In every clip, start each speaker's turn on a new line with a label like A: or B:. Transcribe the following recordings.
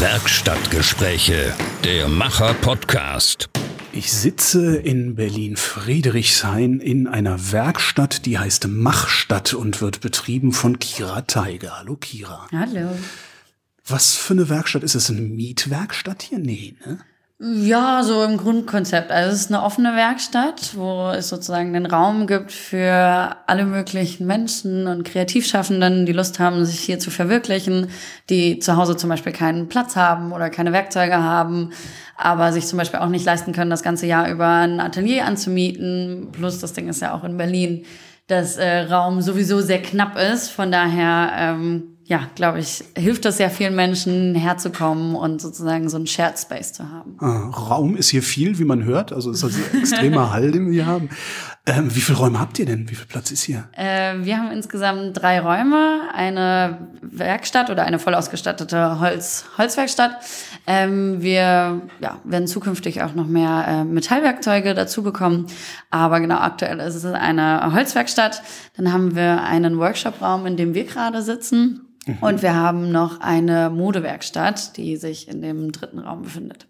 A: Werkstattgespräche, der Macher-Podcast.
B: Ich sitze in Berlin-Friedrichshain in einer Werkstatt, die heißt Machstadt und wird betrieben von Kira Teiger. Hallo Kira.
C: Hallo.
B: Was für eine Werkstatt ist es? Eine Mietwerkstatt hier? Nee, ne?
C: Ja, so im Grundkonzept. Also es ist eine offene Werkstatt, wo es sozusagen den Raum gibt für alle möglichen Menschen und Kreativschaffenden, die Lust haben, sich hier zu verwirklichen, die zu Hause zum Beispiel keinen Platz haben oder keine Werkzeuge haben, aber sich zum Beispiel auch nicht leisten können, das ganze Jahr über ein Atelier anzumieten. Plus das Ding ist ja auch in Berlin, dass äh, Raum sowieso sehr knapp ist. Von daher ähm, ja, glaube ich, hilft das sehr vielen Menschen herzukommen und sozusagen so einen Shared Space zu haben.
B: Ah, Raum ist hier viel, wie man hört. Also es ist also extremer Hall, den wir hier haben. Ähm, wie viele Räume habt ihr denn? Wie viel Platz ist hier?
C: Äh, wir haben insgesamt drei Räume, eine Werkstatt oder eine voll ausgestattete Holz, Holzwerkstatt. Ähm, wir ja, werden zukünftig auch noch mehr äh, Metallwerkzeuge dazu bekommen. Aber genau, aktuell ist es eine Holzwerkstatt. Dann haben wir einen Workshopraum, in dem wir gerade sitzen. Und wir haben noch eine Modewerkstatt, die sich in dem dritten Raum befindet.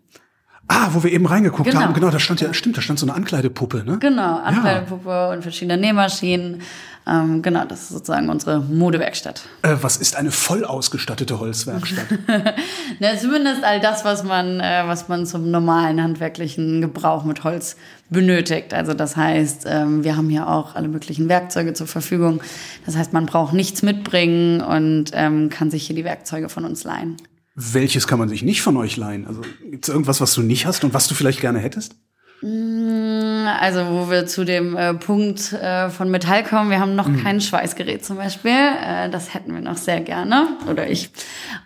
B: Ah, wo wir eben reingeguckt genau. haben, genau, da stand ja, stimmt, da stand so eine Ankleidepuppe, ne?
C: Genau, Ankleidepuppe ja. und verschiedene Nähmaschinen. Ähm, genau, das ist sozusagen unsere Modewerkstatt.
B: Äh, was ist eine voll ausgestattete Holzwerkstatt?
C: Na, zumindest all das, was man, äh, was man zum normalen handwerklichen Gebrauch mit Holz benötigt. Also das heißt, ähm, wir haben hier auch alle möglichen Werkzeuge zur Verfügung. Das heißt, man braucht nichts mitbringen und ähm, kann sich hier die Werkzeuge von uns leihen.
B: Welches kann man sich nicht von euch leihen? Also gibt es irgendwas, was du nicht hast und was du vielleicht gerne hättest?
C: Mm, also, wo wir zu dem äh, Punkt äh, von Metall kommen, wir haben noch mhm. kein Schweißgerät zum Beispiel. Äh, das hätten wir noch sehr gerne. Oder ich.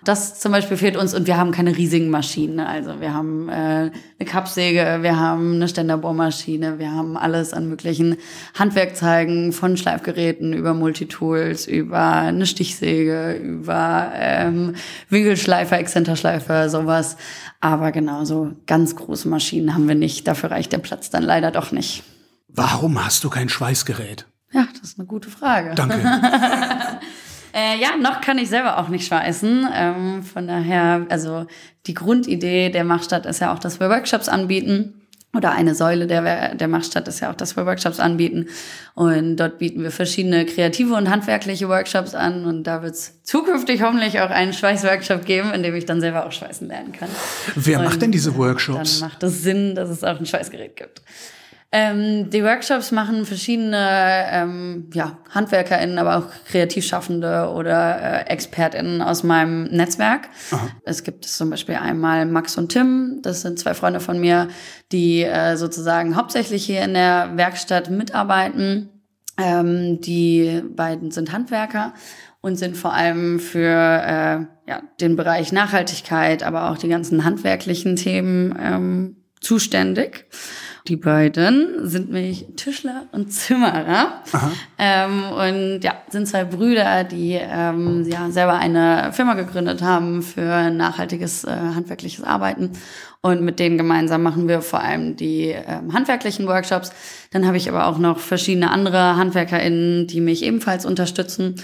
C: Das zum Beispiel fehlt uns und wir haben keine riesigen Maschinen. Also wir haben äh, eine Kappsäge, wir haben eine Ständerbohrmaschine, wir haben alles an möglichen Handwerkzeugen, von Schleifgeräten über Multitools, über eine Stichsäge, über ähm, Winkelschleifer, Exzenterschleifer, sowas. Aber genauso ganz große Maschinen haben wir nicht. Dafür reicht der Platz dann leider doch nicht.
B: Warum hast du kein Schweißgerät?
C: Ja, das ist eine gute Frage.
B: Danke.
C: äh, ja, noch kann ich selber auch nicht schweißen. Ähm, von daher, also die Grundidee der Machstadt ist ja auch, dass wir Workshops anbieten oder eine Säule der, der Machstadt ist ja auch, dass wir Workshops anbieten. Und dort bieten wir verschiedene kreative und handwerkliche Workshops an. Und da wird es zukünftig hoffentlich auch einen Schweißworkshop geben, in dem ich dann selber auch schweißen lernen kann.
B: Wer
C: und
B: macht denn diese Workshops?
C: Dann macht es Sinn, dass es auch ein Schweißgerät gibt. Ähm, die Workshops machen verschiedene ähm, ja, HandwerkerInnen, aber auch Kreativschaffende oder äh, ExpertInnen aus meinem Netzwerk. Aha. Es gibt zum Beispiel einmal Max und Tim, das sind zwei Freunde von mir, die äh, sozusagen hauptsächlich hier in der Werkstatt mitarbeiten. Ähm, die beiden sind Handwerker und sind vor allem für äh, ja, den Bereich Nachhaltigkeit, aber auch die ganzen handwerklichen Themen ähm, zuständig. Die beiden sind nämlich Tischler und Zimmerer ähm, und ja, sind zwei Brüder, die ähm, ja, selber eine Firma gegründet haben für nachhaltiges äh, handwerkliches Arbeiten. Und mit denen gemeinsam machen wir vor allem die ähm, handwerklichen Workshops. Dann habe ich aber auch noch verschiedene andere HandwerkerInnen, die mich ebenfalls unterstützen.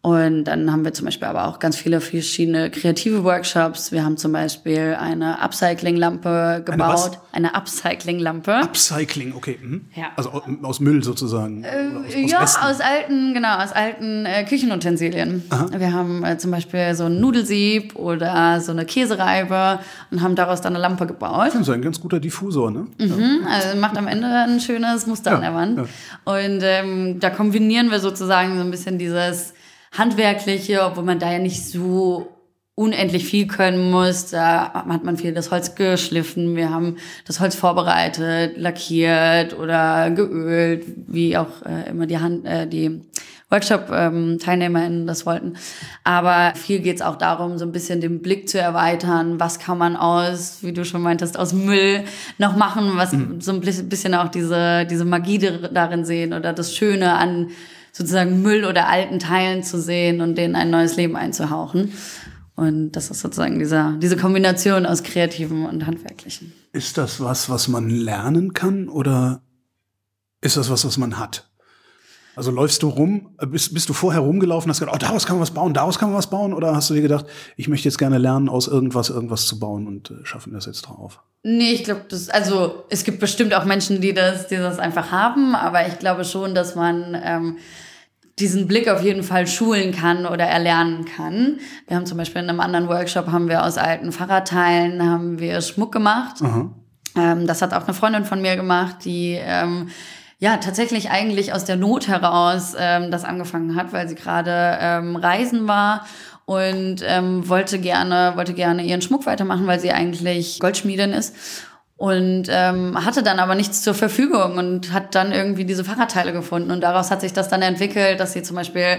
C: Und dann haben wir zum Beispiel aber auch ganz viele verschiedene kreative Workshops. Wir haben zum Beispiel eine Upcycling-Lampe gebaut. Eine, eine Upcycling-Lampe.
B: Upcycling, okay. Mhm. Ja. Also aus Müll sozusagen.
C: Äh, aus, aus ja, Resten. aus alten, genau, aus alten äh, Küchenutensilien. Aha. Wir haben äh, zum Beispiel so ein Nudelsieb oder so eine Käsereibe und haben daraus dann eine Lampe gebaut.
B: Das ist ein ganz guter Diffusor, ne?
C: Mhm, ja. Also macht am Ende ein schönes Muster ja, an der Wand. Und ähm, da kombinieren wir sozusagen so ein bisschen dieses handwerkliche, obwohl man da ja nicht so unendlich viel können muss. Da hat man viel das Holz geschliffen. Wir haben das Holz vorbereitet, lackiert oder geölt, wie auch äh, immer die Hand, äh, die Workshop-TeilnehmerInnen ähm, das wollten. Aber viel geht's auch darum, so ein bisschen den Blick zu erweitern. Was kann man aus, wie du schon meintest, aus Müll noch machen? Was mhm. so ein bisschen auch diese, diese Magie darin sehen oder das Schöne an sozusagen Müll oder alten Teilen zu sehen und denen ein neues Leben einzuhauchen. Und das ist sozusagen dieser, diese Kombination aus Kreativen und Handwerklichen.
B: Ist das was, was man lernen kann oder ist das was, was man hat? Also läufst du rum, äh, bist, bist du vorher rumgelaufen, hast gedacht, oh, daraus kann man was bauen, daraus kann man was bauen? Oder hast du dir gedacht, ich möchte jetzt gerne lernen, aus irgendwas irgendwas zu bauen und äh, schaffen das jetzt drauf?
C: Nee, ich glaube, das, also es gibt bestimmt auch Menschen, die das, die das einfach haben, aber ich glaube schon, dass man ähm, diesen Blick auf jeden Fall schulen kann oder erlernen kann. Wir haben zum Beispiel in einem anderen Workshop haben wir aus alten Fahrradteilen haben wir Schmuck gemacht. Ähm, das hat auch eine Freundin von mir gemacht, die ähm, ja tatsächlich eigentlich aus der Not heraus ähm, das angefangen hat, weil sie gerade ähm, reisen war und ähm, wollte gerne wollte gerne ihren Schmuck weitermachen, weil sie eigentlich Goldschmiedin ist und ähm, hatte dann aber nichts zur Verfügung und hat dann irgendwie diese Fahrradteile gefunden und daraus hat sich das dann entwickelt, dass sie zum Beispiel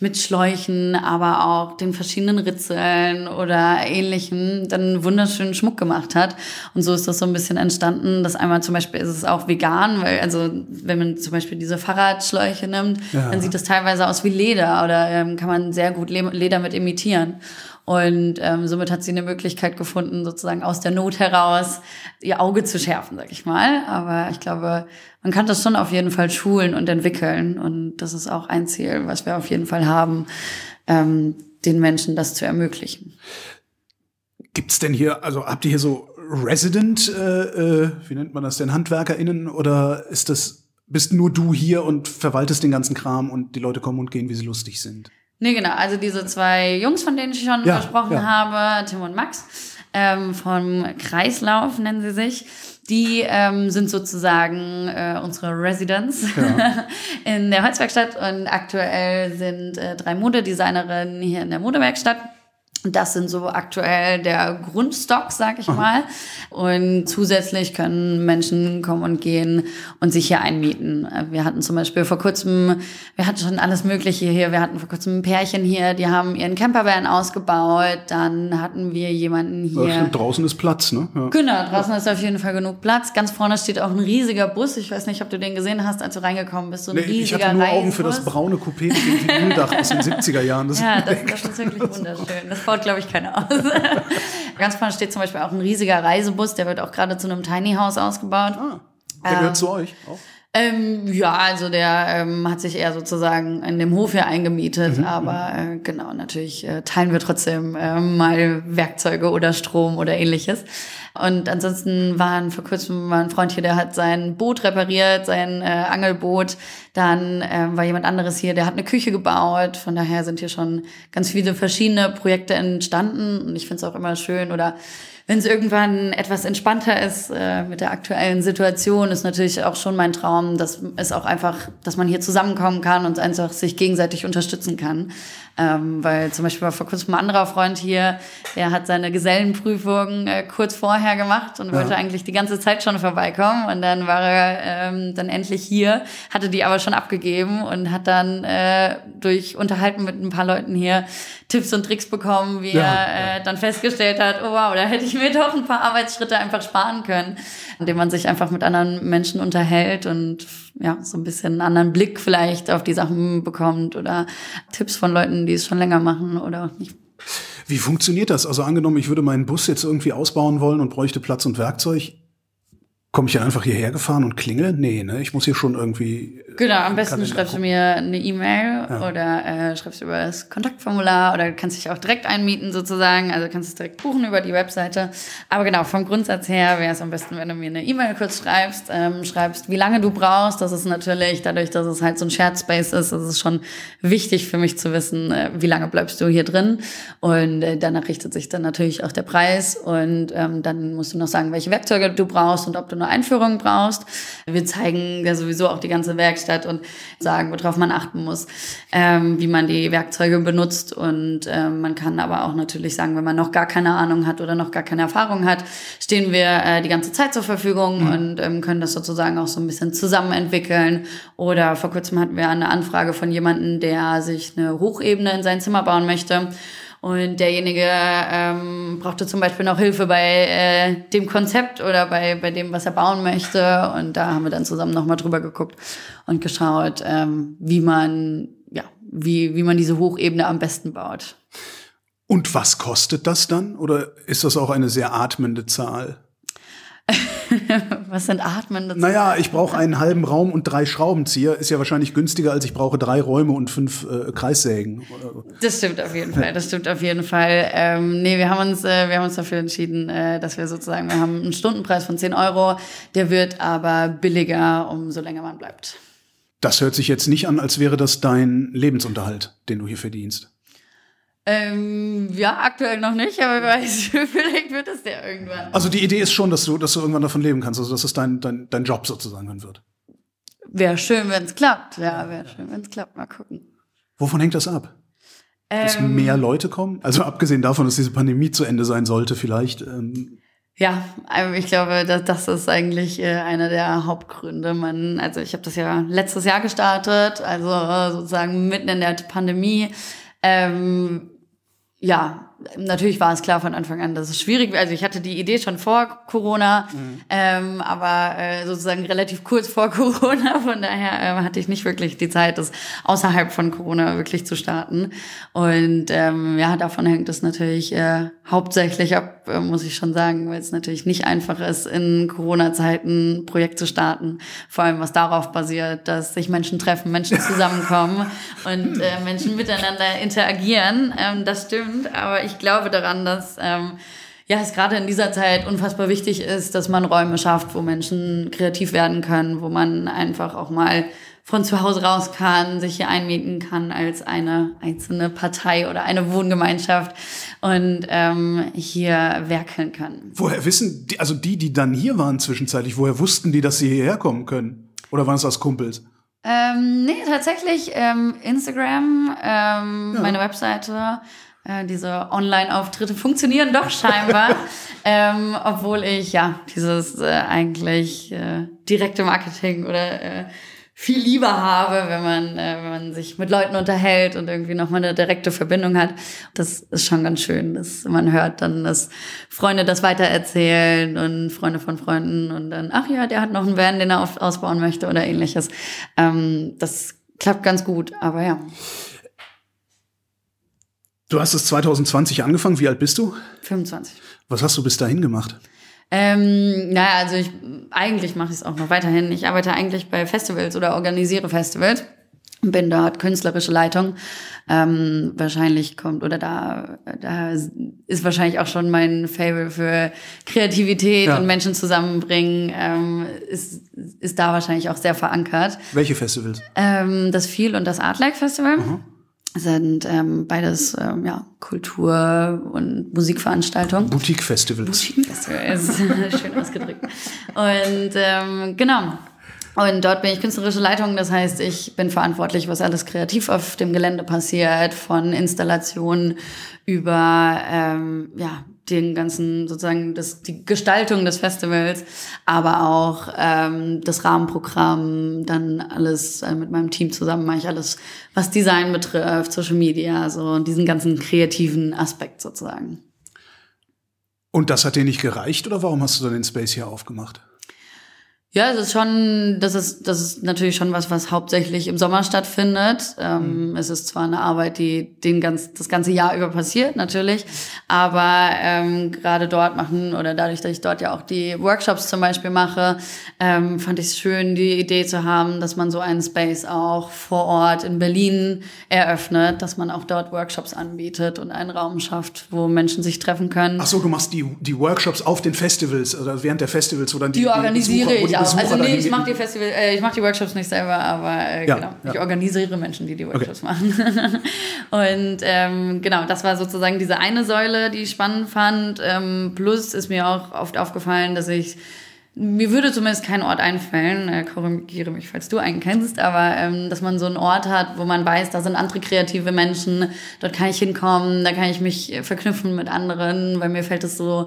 C: mit Schläuchen, aber auch den verschiedenen Ritzeln oder ähnlichem dann wunderschönen Schmuck gemacht hat. Und so ist das so ein bisschen entstanden. dass einmal zum Beispiel ist es auch vegan, weil also wenn man zum Beispiel diese Fahrradschläuche nimmt,
B: Ja.
C: dann sieht das teilweise aus wie Leder oder ähm, kann man sehr gut Le Leder mit imitieren. Und ähm, somit hat sie eine Möglichkeit gefunden, sozusagen aus der Not heraus ihr Auge zu schärfen, sag ich mal. Aber ich glaube, man kann das schon auf jeden Fall schulen und entwickeln. Und das ist auch ein Ziel, was wir auf jeden Fall haben, ähm, den Menschen das zu ermöglichen.
B: Gibt's denn hier, also habt ihr hier so Resident, äh, äh, wie nennt man das denn, HandwerkerInnen oder ist das, bist nur du hier und verwaltest den ganzen Kram und die Leute kommen und gehen, wie sie lustig sind?
C: Nee, genau. Also diese zwei Jungs, von denen ich schon
B: Ja,
C: gesprochen
B: ja.
C: habe, Tim und Max, ähm, vom Kreislauf nennen sie sich. Die ähm, sind sozusagen äh, unsere Residents in der Holzwerkstatt und aktuell sind äh, drei Modedesignerinnen hier in der Modewerkstatt. Das sind so aktuell der Grundstock, sag ich mal. Und zusätzlich können Menschen kommen und gehen und sich hier einmieten. Wir hatten zum Beispiel vor kurzem, wir hatten schon alles Mögliche hier. Wir hatten vor kurzem ein Pärchen hier, die haben ihren Campervan ausgebaut. Dann hatten wir jemanden hier.
B: Stimmt, draußen ist Platz, ne? Ja.
C: Genau, draußen ist auf jeden Fall genug Platz. Ganz vorne steht auch ein riesiger Bus. Ich weiß nicht, ob du den gesehen hast, als du reingekommen bist. So ein
B: Nee, ich
C: riesiger
B: hatte nur Augen für das braune Coupé mit dem Vinyldach aus den 70er Jahren. Das
C: Ja, das, das ist wirklich wunderschön. Das baut, glaube ich, keiner aus. Ganz vorne steht zum Beispiel auch ein riesiger Reisebus, der wird auch gerade zu einem Tiny House ausgebaut.
B: ah, der gehört zu euch auch.
C: Ähm, ja, also der ähm, hat sich eher sozusagen in dem Hof hier eingemietet, aber äh, genau, natürlich äh, teilen wir trotzdem äh, mal Werkzeuge oder Strom oder ähnliches. Und ansonsten waren vor kurzem war ein Freund hier, der hat sein Boot repariert, sein äh, Angelboot. Dann ähm, war jemand anderes hier, der hat eine Küche gebaut. Von daher sind hier schon ganz viele verschiedene Projekte entstanden. Und ich finde es auch immer schön oder wenn es irgendwann etwas entspannter ist äh, mit der aktuellen Situation, ist natürlich auch schon mein Traum, dass es auch einfach, dass man hier zusammenkommen kann und einfach sich gegenseitig unterstützen kann. Ähm, weil zum Beispiel war vor kurzem ein anderer Freund hier, der hat seine Gesellenprüfung äh, kurz vorher gemacht und wollte eigentlich die ganze Zeit schon vorbeikommen. Und dann war er ähm, dann endlich hier, hatte die aber schon abgegeben und hat dann äh, durch Unterhalten mit ein paar Leuten hier Tipps und Tricks bekommen, wie
B: Ja,
C: er äh, dann festgestellt hat, oh wow, da hätte ich mir doch ein paar Arbeitsschritte einfach sparen können, indem man sich einfach mit anderen Menschen unterhält und ja, so ein bisschen einen anderen Blick vielleicht auf die Sachen bekommt oder Tipps von Leuten, die es schon länger machen oder auch nicht.
B: Wie funktioniert das? Also angenommen, ich würde meinen Bus jetzt irgendwie ausbauen wollen und bräuchte Platz und Werkzeug. Komme ich dann einfach hierher gefahren und klingel? Nee, ne? Ich muss hier schon irgendwie.
C: Genau, am besten schreibst du mir eine E-Mail oder äh, schreibst über das Kontaktformular oder kannst dich auch direkt einmieten sozusagen. Also kannst es direkt buchen über die Webseite. Aber genau, vom Grundsatz her wäre es am besten, wenn du mir eine E-Mail kurz schreibst, ähm, schreibst, wie lange du brauchst. Das ist natürlich, dadurch, dass es halt so ein Shared Space ist, ist es schon wichtig für mich zu wissen, äh, wie lange bleibst du hier drin. Und äh, danach richtet sich dann natürlich auch der Preis. Und ähm, dann musst du noch sagen, welche Werkzeuge du brauchst und ob du eine Einführung brauchst. Wir zeigen ja sowieso auch die ganze Werkstatt und sagen, worauf man achten muss, ähm, wie man die Werkzeuge benutzt. Und ähm, man kann aber auch natürlich sagen, wenn man noch gar keine Ahnung hat oder noch gar keine Erfahrung hat, stehen wir äh, die ganze Zeit zur Verfügung und ähm, können das sozusagen auch so ein bisschen zusammen entwickeln. Oder vor kurzem hatten wir eine Anfrage von jemandem, der sich eine Hochebene in sein Zimmer bauen möchte. Und derjenige ähm, brauchte zum Beispiel noch Hilfe bei äh, dem Konzept oder bei, bei dem, was er bauen möchte. Und da haben wir dann zusammen nochmal drüber geguckt und geschaut, ähm, wie man, ja, wie, wie man diese Hochebene am besten baut.
B: Und was kostet das dann? Oder ist das auch eine sehr atmende Zahl?
C: Was sind Atmen?
B: Naja, ich brauche einen halben Raum und drei Schraubenzieher. Ist ja wahrscheinlich günstiger, als ich brauche drei Räume und fünf äh, Kreissägen.
C: Das stimmt auf jeden Fall. Das stimmt auf jeden Fall. Ähm, nee, wir haben uns, äh, wir haben uns dafür entschieden, äh, dass wir sozusagen, wir haben einen Stundenpreis von 10 Euro. Der wird aber billiger, umso länger man bleibt.
B: Das hört sich jetzt nicht an, als wäre das dein Lebensunterhalt, den du hier verdienst.
C: Ähm, ja, aktuell noch nicht, aber wer weiß, vielleicht wird es der irgendwann.
B: Also die Idee ist schon, dass du, dass du irgendwann davon leben kannst, also dass es dein, dein, dein Job sozusagen dann wird.
C: Wäre schön, wenn es klappt. Ja, wäre schön, wenn es klappt. Mal gucken.
B: Wovon hängt das ab? Dass ähm, mehr Leute kommen? Also abgesehen davon, dass diese Pandemie zu Ende sein sollte, vielleicht. Ähm
C: ja, ähm, ich glaube, das, das ist eigentlich äh, einer der Hauptgründe. Man, also ich habe das ja letztes Jahr gestartet, also sozusagen mitten in der Pandemie. Ähm, ja, natürlich war es klar von Anfang an, dass es schwierig wäre. Also ich hatte die Idee schon vor Corona, mhm. ähm, aber äh, sozusagen relativ kurz vor Corona. Von daher äh, hatte ich nicht wirklich die Zeit, das außerhalb von Corona wirklich zu starten. Und ähm, ja, davon hängt es natürlich äh, hauptsächlich ab, äh, muss ich schon sagen, weil es natürlich nicht einfach ist, in Corona-Zeiten ein Projekt zu starten. Vor allem, was darauf basiert, dass sich Menschen treffen, Menschen zusammenkommen und äh, Menschen miteinander interagieren. Ähm, das stimmt, aber ich glaube daran, dass ähm, ja, es gerade in dieser Zeit unfassbar wichtig ist, dass man Räume schafft, wo Menschen kreativ werden können, wo man einfach auch mal von zu Hause raus kann, sich hier einmieten kann als eine einzelne Partei oder eine Wohngemeinschaft und ähm, hier werkeln kann.
B: Woher wissen die, also die, die dann hier waren zwischenzeitlich, woher wussten die, dass sie hierher kommen können? Oder waren es das Kumpels?
C: Ähm, nee, tatsächlich ähm, Instagram, ähm, ja. meine Webseite äh, diese Online-Auftritte funktionieren doch scheinbar, ähm, obwohl ich ja dieses äh, eigentlich äh, direkte Marketing oder äh, viel lieber habe, wenn man, äh, wenn man sich mit Leuten unterhält und irgendwie nochmal eine direkte Verbindung hat. Das ist schon ganz schön, dass man hört dann, dass Freunde das weitererzählen und Freunde von Freunden und dann, ach ja, der hat noch einen Van, den er ausbauen möchte oder ähnliches. Ähm, das klappt ganz gut, aber ja.
B: Du hast es 2020 angefangen. Wie alt bist du?
C: 25.
B: Was hast du bis dahin gemacht?
C: Ähm, naja, also ich eigentlich mache ich es auch noch weiterhin. Ich arbeite eigentlich bei Festivals oder organisiere Festivals. Bin dort künstlerische Leitung. Ähm, wahrscheinlich kommt, oder da, da ist wahrscheinlich auch schon mein Fable für Kreativität ja. und Menschen zusammenbringen, ähm, ist, ist da wahrscheinlich auch sehr verankert.
B: Welche Festivals?
C: Ähm, das Feel und das Art Like Festival. Mhm sind ähm, beides ähm, ja, Kultur- und Musikveranstaltungen.
B: Boutique-Festivals.
C: Boutique-Festivals, schön ausgedrückt. Und ähm, genau. Und dort bin ich künstlerische Leitung, das heißt, ich bin verantwortlich, was alles kreativ auf dem Gelände passiert, von Installationen über ähm, ja, den ganzen sozusagen das, die Gestaltung des Festivals, aber auch ähm, das Rahmenprogramm, dann alles äh, mit meinem Team zusammen mache ich alles, was Design betrifft, Social Media, so diesen ganzen kreativen Aspekt sozusagen.
B: Und das hat dir nicht gereicht oder warum hast du dann den Space hier aufgemacht?
C: Ja, es ist schon, das ist, das ist natürlich schon was, was hauptsächlich im Sommer stattfindet. Ähm, mhm. Es ist zwar eine Arbeit, die den ganz, das ganze Jahr über passiert, natürlich, aber ähm, gerade dort machen oder dadurch, dass ich dort ja auch die Workshops zum Beispiel mache, ähm, fand ich es schön, die Idee zu haben, dass man so einen Space auch vor Ort in Berlin eröffnet, dass man auch dort Workshops anbietet und einen Raum schafft, wo Menschen sich treffen können.
B: Ach so, du machst die, die Workshops auf den Festivals oder während der Festivals, wo dann die,
C: die organisiere die ich auch. Also nee, ich mache die Festival, äh, ich mache die Workshops nicht selber, aber äh, ja, genau, ja. ich organisiere Menschen, die die Workshops okay. machen. und ähm, genau, das war sozusagen diese eine Säule, die ich spannend fand. Ähm, plus ist mir auch oft aufgefallen, dass ich mir würde zumindest kein Ort einfallen, äh, korrigiere mich, falls du einen kennst, aber ähm, dass man so einen Ort hat, wo man weiß, da sind andere kreative Menschen, dort kann ich hinkommen, da kann ich mich verknüpfen mit anderen, weil mir fällt es so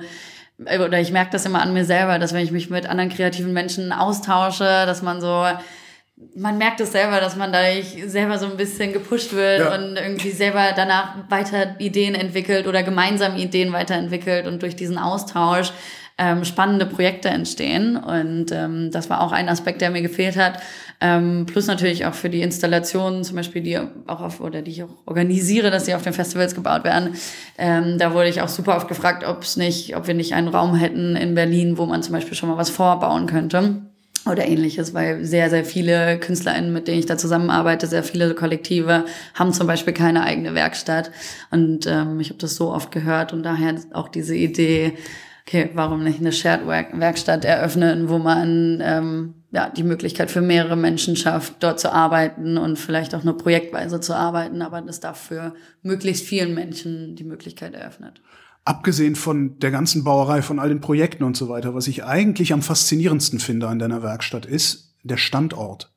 C: oder ich merke das immer an mir selber, dass wenn ich mich mit anderen kreativen Menschen austausche, dass man so, man merkt es selber, dass man dadurch selber so ein bisschen gepusht wird ja. und irgendwie selber danach weiter Ideen entwickelt oder gemeinsam Ideen weiterentwickelt und durch diesen Austausch ähm, spannende Projekte entstehen. Und ähm, das war auch ein Aspekt, der mir gefehlt hat. Ähm, plus natürlich auch für die Installationen, zum Beispiel, die auch auf, oder die ich auch organisiere, dass sie auf den Festivals gebaut werden. Ähm, da wurde ich auch super oft gefragt, ob es nicht, ob wir nicht einen Raum hätten in Berlin, wo man zum Beispiel schon mal was vorbauen könnte oder ähnliches, weil sehr, sehr viele KünstlerInnen, mit denen ich da zusammenarbeite, sehr viele Kollektive, haben zum Beispiel keine eigene Werkstatt. Und ähm, ich habe das so oft gehört und daher auch diese Idee, okay, warum nicht eine Shared-Werkstatt eröffnen, wo man ähm, ja, die Möglichkeit für mehrere Menschen schafft, dort zu arbeiten und vielleicht auch nur projektweise zu arbeiten, aber das dafür möglichst vielen Menschen die Möglichkeit eröffnet.
B: Abgesehen von der ganzen Bauerei, von all den Projekten und so weiter, was ich eigentlich am faszinierendsten finde an deiner Werkstatt ist der Standort.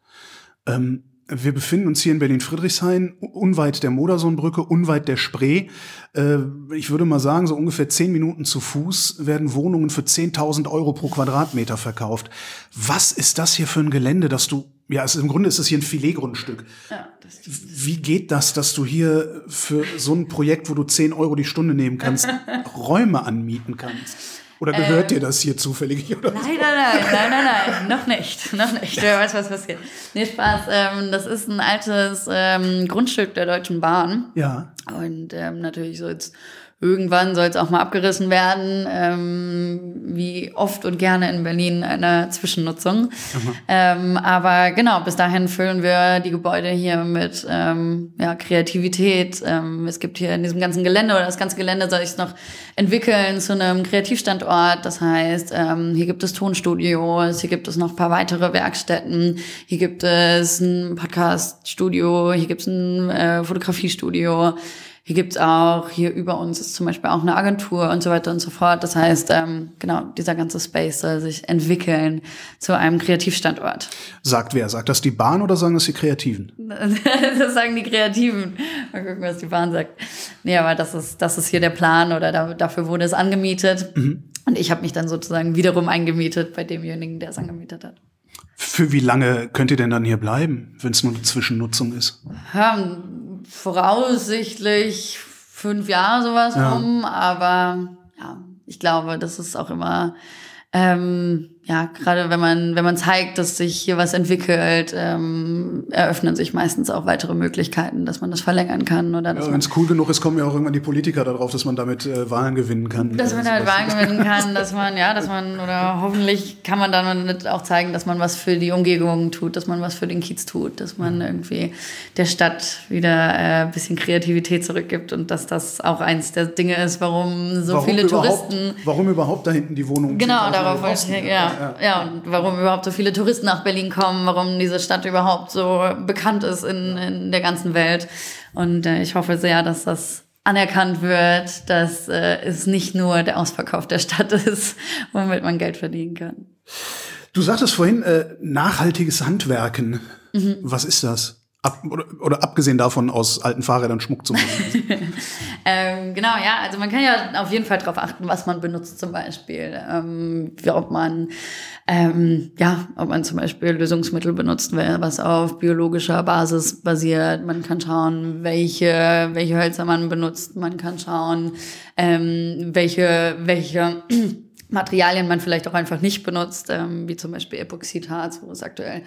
B: Ähm, wir befinden uns hier in Berlin-Friedrichshain, unweit der Modersohnbrücke, unweit der Spree. Äh, ich würde mal sagen, so ungefähr zehn Minuten zu Fuß werden Wohnungen für 10.000 Euro pro Quadratmeter verkauft. Was ist das hier für ein Gelände, dass du, ja, also im Grunde ist es hier ein Filetgrundstück. Ja, Wie geht das, dass du hier für so ein Projekt, wo du 10 Euro die Stunde nehmen kannst, Räume anmieten kannst? Oder gehört ähm, dir das hier zufällig?
C: Oder nein, nein, nein, nein, nein, nein, noch nicht, noch nicht. Wer weiß, was passiert. Nee, Spaß. Ähm, das ist ein altes ähm, Grundstück der Deutschen Bahn.
B: Ja.
C: Und ähm, natürlich so jetzt Irgendwann soll es auch mal abgerissen werden, ähm, wie oft und gerne in Berlin eine Zwischennutzung. Ähm, aber genau, bis dahin füllen wir die Gebäude hier mit ähm, ja, Kreativität. Ähm, es gibt hier in diesem ganzen Gelände oder das ganze Gelände soll sich noch entwickeln zu einem Kreativstandort. Das heißt, ähm, hier gibt es Tonstudios, hier gibt es noch ein paar weitere Werkstätten, hier gibt es ein Podcaststudio, hier gibt es ein äh, Fotografiestudio. Hier gibt's auch, hier über uns ist zum Beispiel auch eine Agentur und so weiter und so fort. Das heißt, ähm, genau, dieser ganze Space soll sich entwickeln zu einem Kreativstandort.
B: Sagt wer? Sagt das die Bahn oder sagen das die Kreativen?
C: das sagen die Kreativen. Mal gucken, was die Bahn sagt. Nee, aber das ist, das ist hier der Plan oder da, dafür wurde es angemietet. Mhm. Und ich habe mich dann sozusagen wiederum eingemietet bei demjenigen, der es angemietet hat.
B: Für wie lange könnt ihr denn dann hier bleiben, wenn es nur eine Zwischennutzung ist?
C: Ja, voraussichtlich fünf Jahre sowas ja. rum, aber ja, ich glaube, das ist auch immer ähm, ja, gerade wenn man, wenn man zeigt, dass sich hier was entwickelt, ähm, eröffnen sich meistens auch weitere Möglichkeiten, dass man das verlängern kann. Oder
B: ja, wenn es cool genug ist, kommen ja auch irgendwann die Politiker darauf, dass man damit äh, Wahlen gewinnen kann.
C: Dass man halt Wahlen gewinnen kann, dass man, ja, dass man, oder hoffentlich kann man dann auch zeigen, dass man was für die Umgebung tut, dass man was für den Kiez tut, dass man irgendwie der Stadt wieder äh, bisschen Kreativität zurückgibt und dass das auch eins der Dinge ist, warum so warum viele Touristen.
B: Warum überhaupt da hinten die Wohnungen
C: Genau, darauf wollte ich, ja ja, ja. und warum überhaupt so viele Touristen nach Berlin kommen, warum diese Stadt überhaupt so bekannt ist in, in der ganzen Welt. Und äh, ich hoffe sehr, dass das anerkannt wird, dass äh, es nicht nur der Ausverkauf der Stadt ist, womit man Geld verdienen kann.
B: Du sagtest vorhin, äh, nachhaltiges Handwerken. Mhm. Was ist das? Ab, oder, oder abgesehen davon, aus alten Fahrrädern Schmuck zu machen.
C: ähm, genau, ja, also man kann ja auf jeden Fall darauf achten, was man benutzt zum Beispiel. Ähm, ob man, ähm, ja, ob man zum Beispiel Lösungsmittel benutzt, was auf biologischer Basis basiert. Man kann schauen, welche, welche Hölzer man benutzt. Man kann schauen, ähm, welche, welche Materialien man vielleicht auch einfach nicht benutzt, ähm, wie zum Beispiel Epoxidharz, wo es aktuell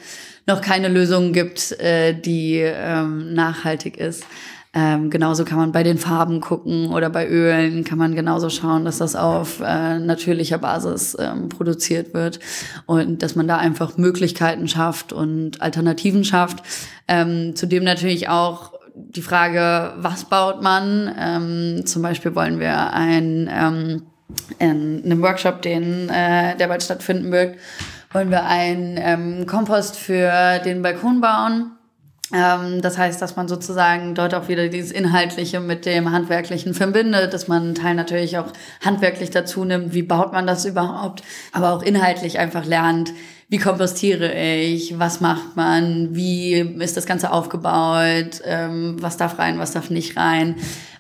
C: noch keine Lösung gibt, äh, die ähm, nachhaltig ist. Ähm, genauso kann man bei den Farben gucken oder bei Ölen kann man genauso schauen, dass das auf äh, natürlicher Basis ähm, produziert wird und dass man da einfach Möglichkeiten schafft und Alternativen schafft. Ähm, zudem natürlich auch die Frage, was baut man? Ähm, zum Beispiel wollen wir ein ähm, in einem Workshop, den äh, der bald stattfinden wird, wollen wir einen ähm, Kompost für den Balkon bauen. Ähm, das heißt, dass man sozusagen dort auch wieder dieses Inhaltliche mit dem Handwerklichen verbindet, dass man einen Teil natürlich auch handwerklich dazu nimmt, wie baut man das überhaupt, aber auch inhaltlich einfach lernt, wie kompostiere ich, was macht man, wie ist das Ganze aufgebaut, ähm, was darf rein, was darf nicht rein.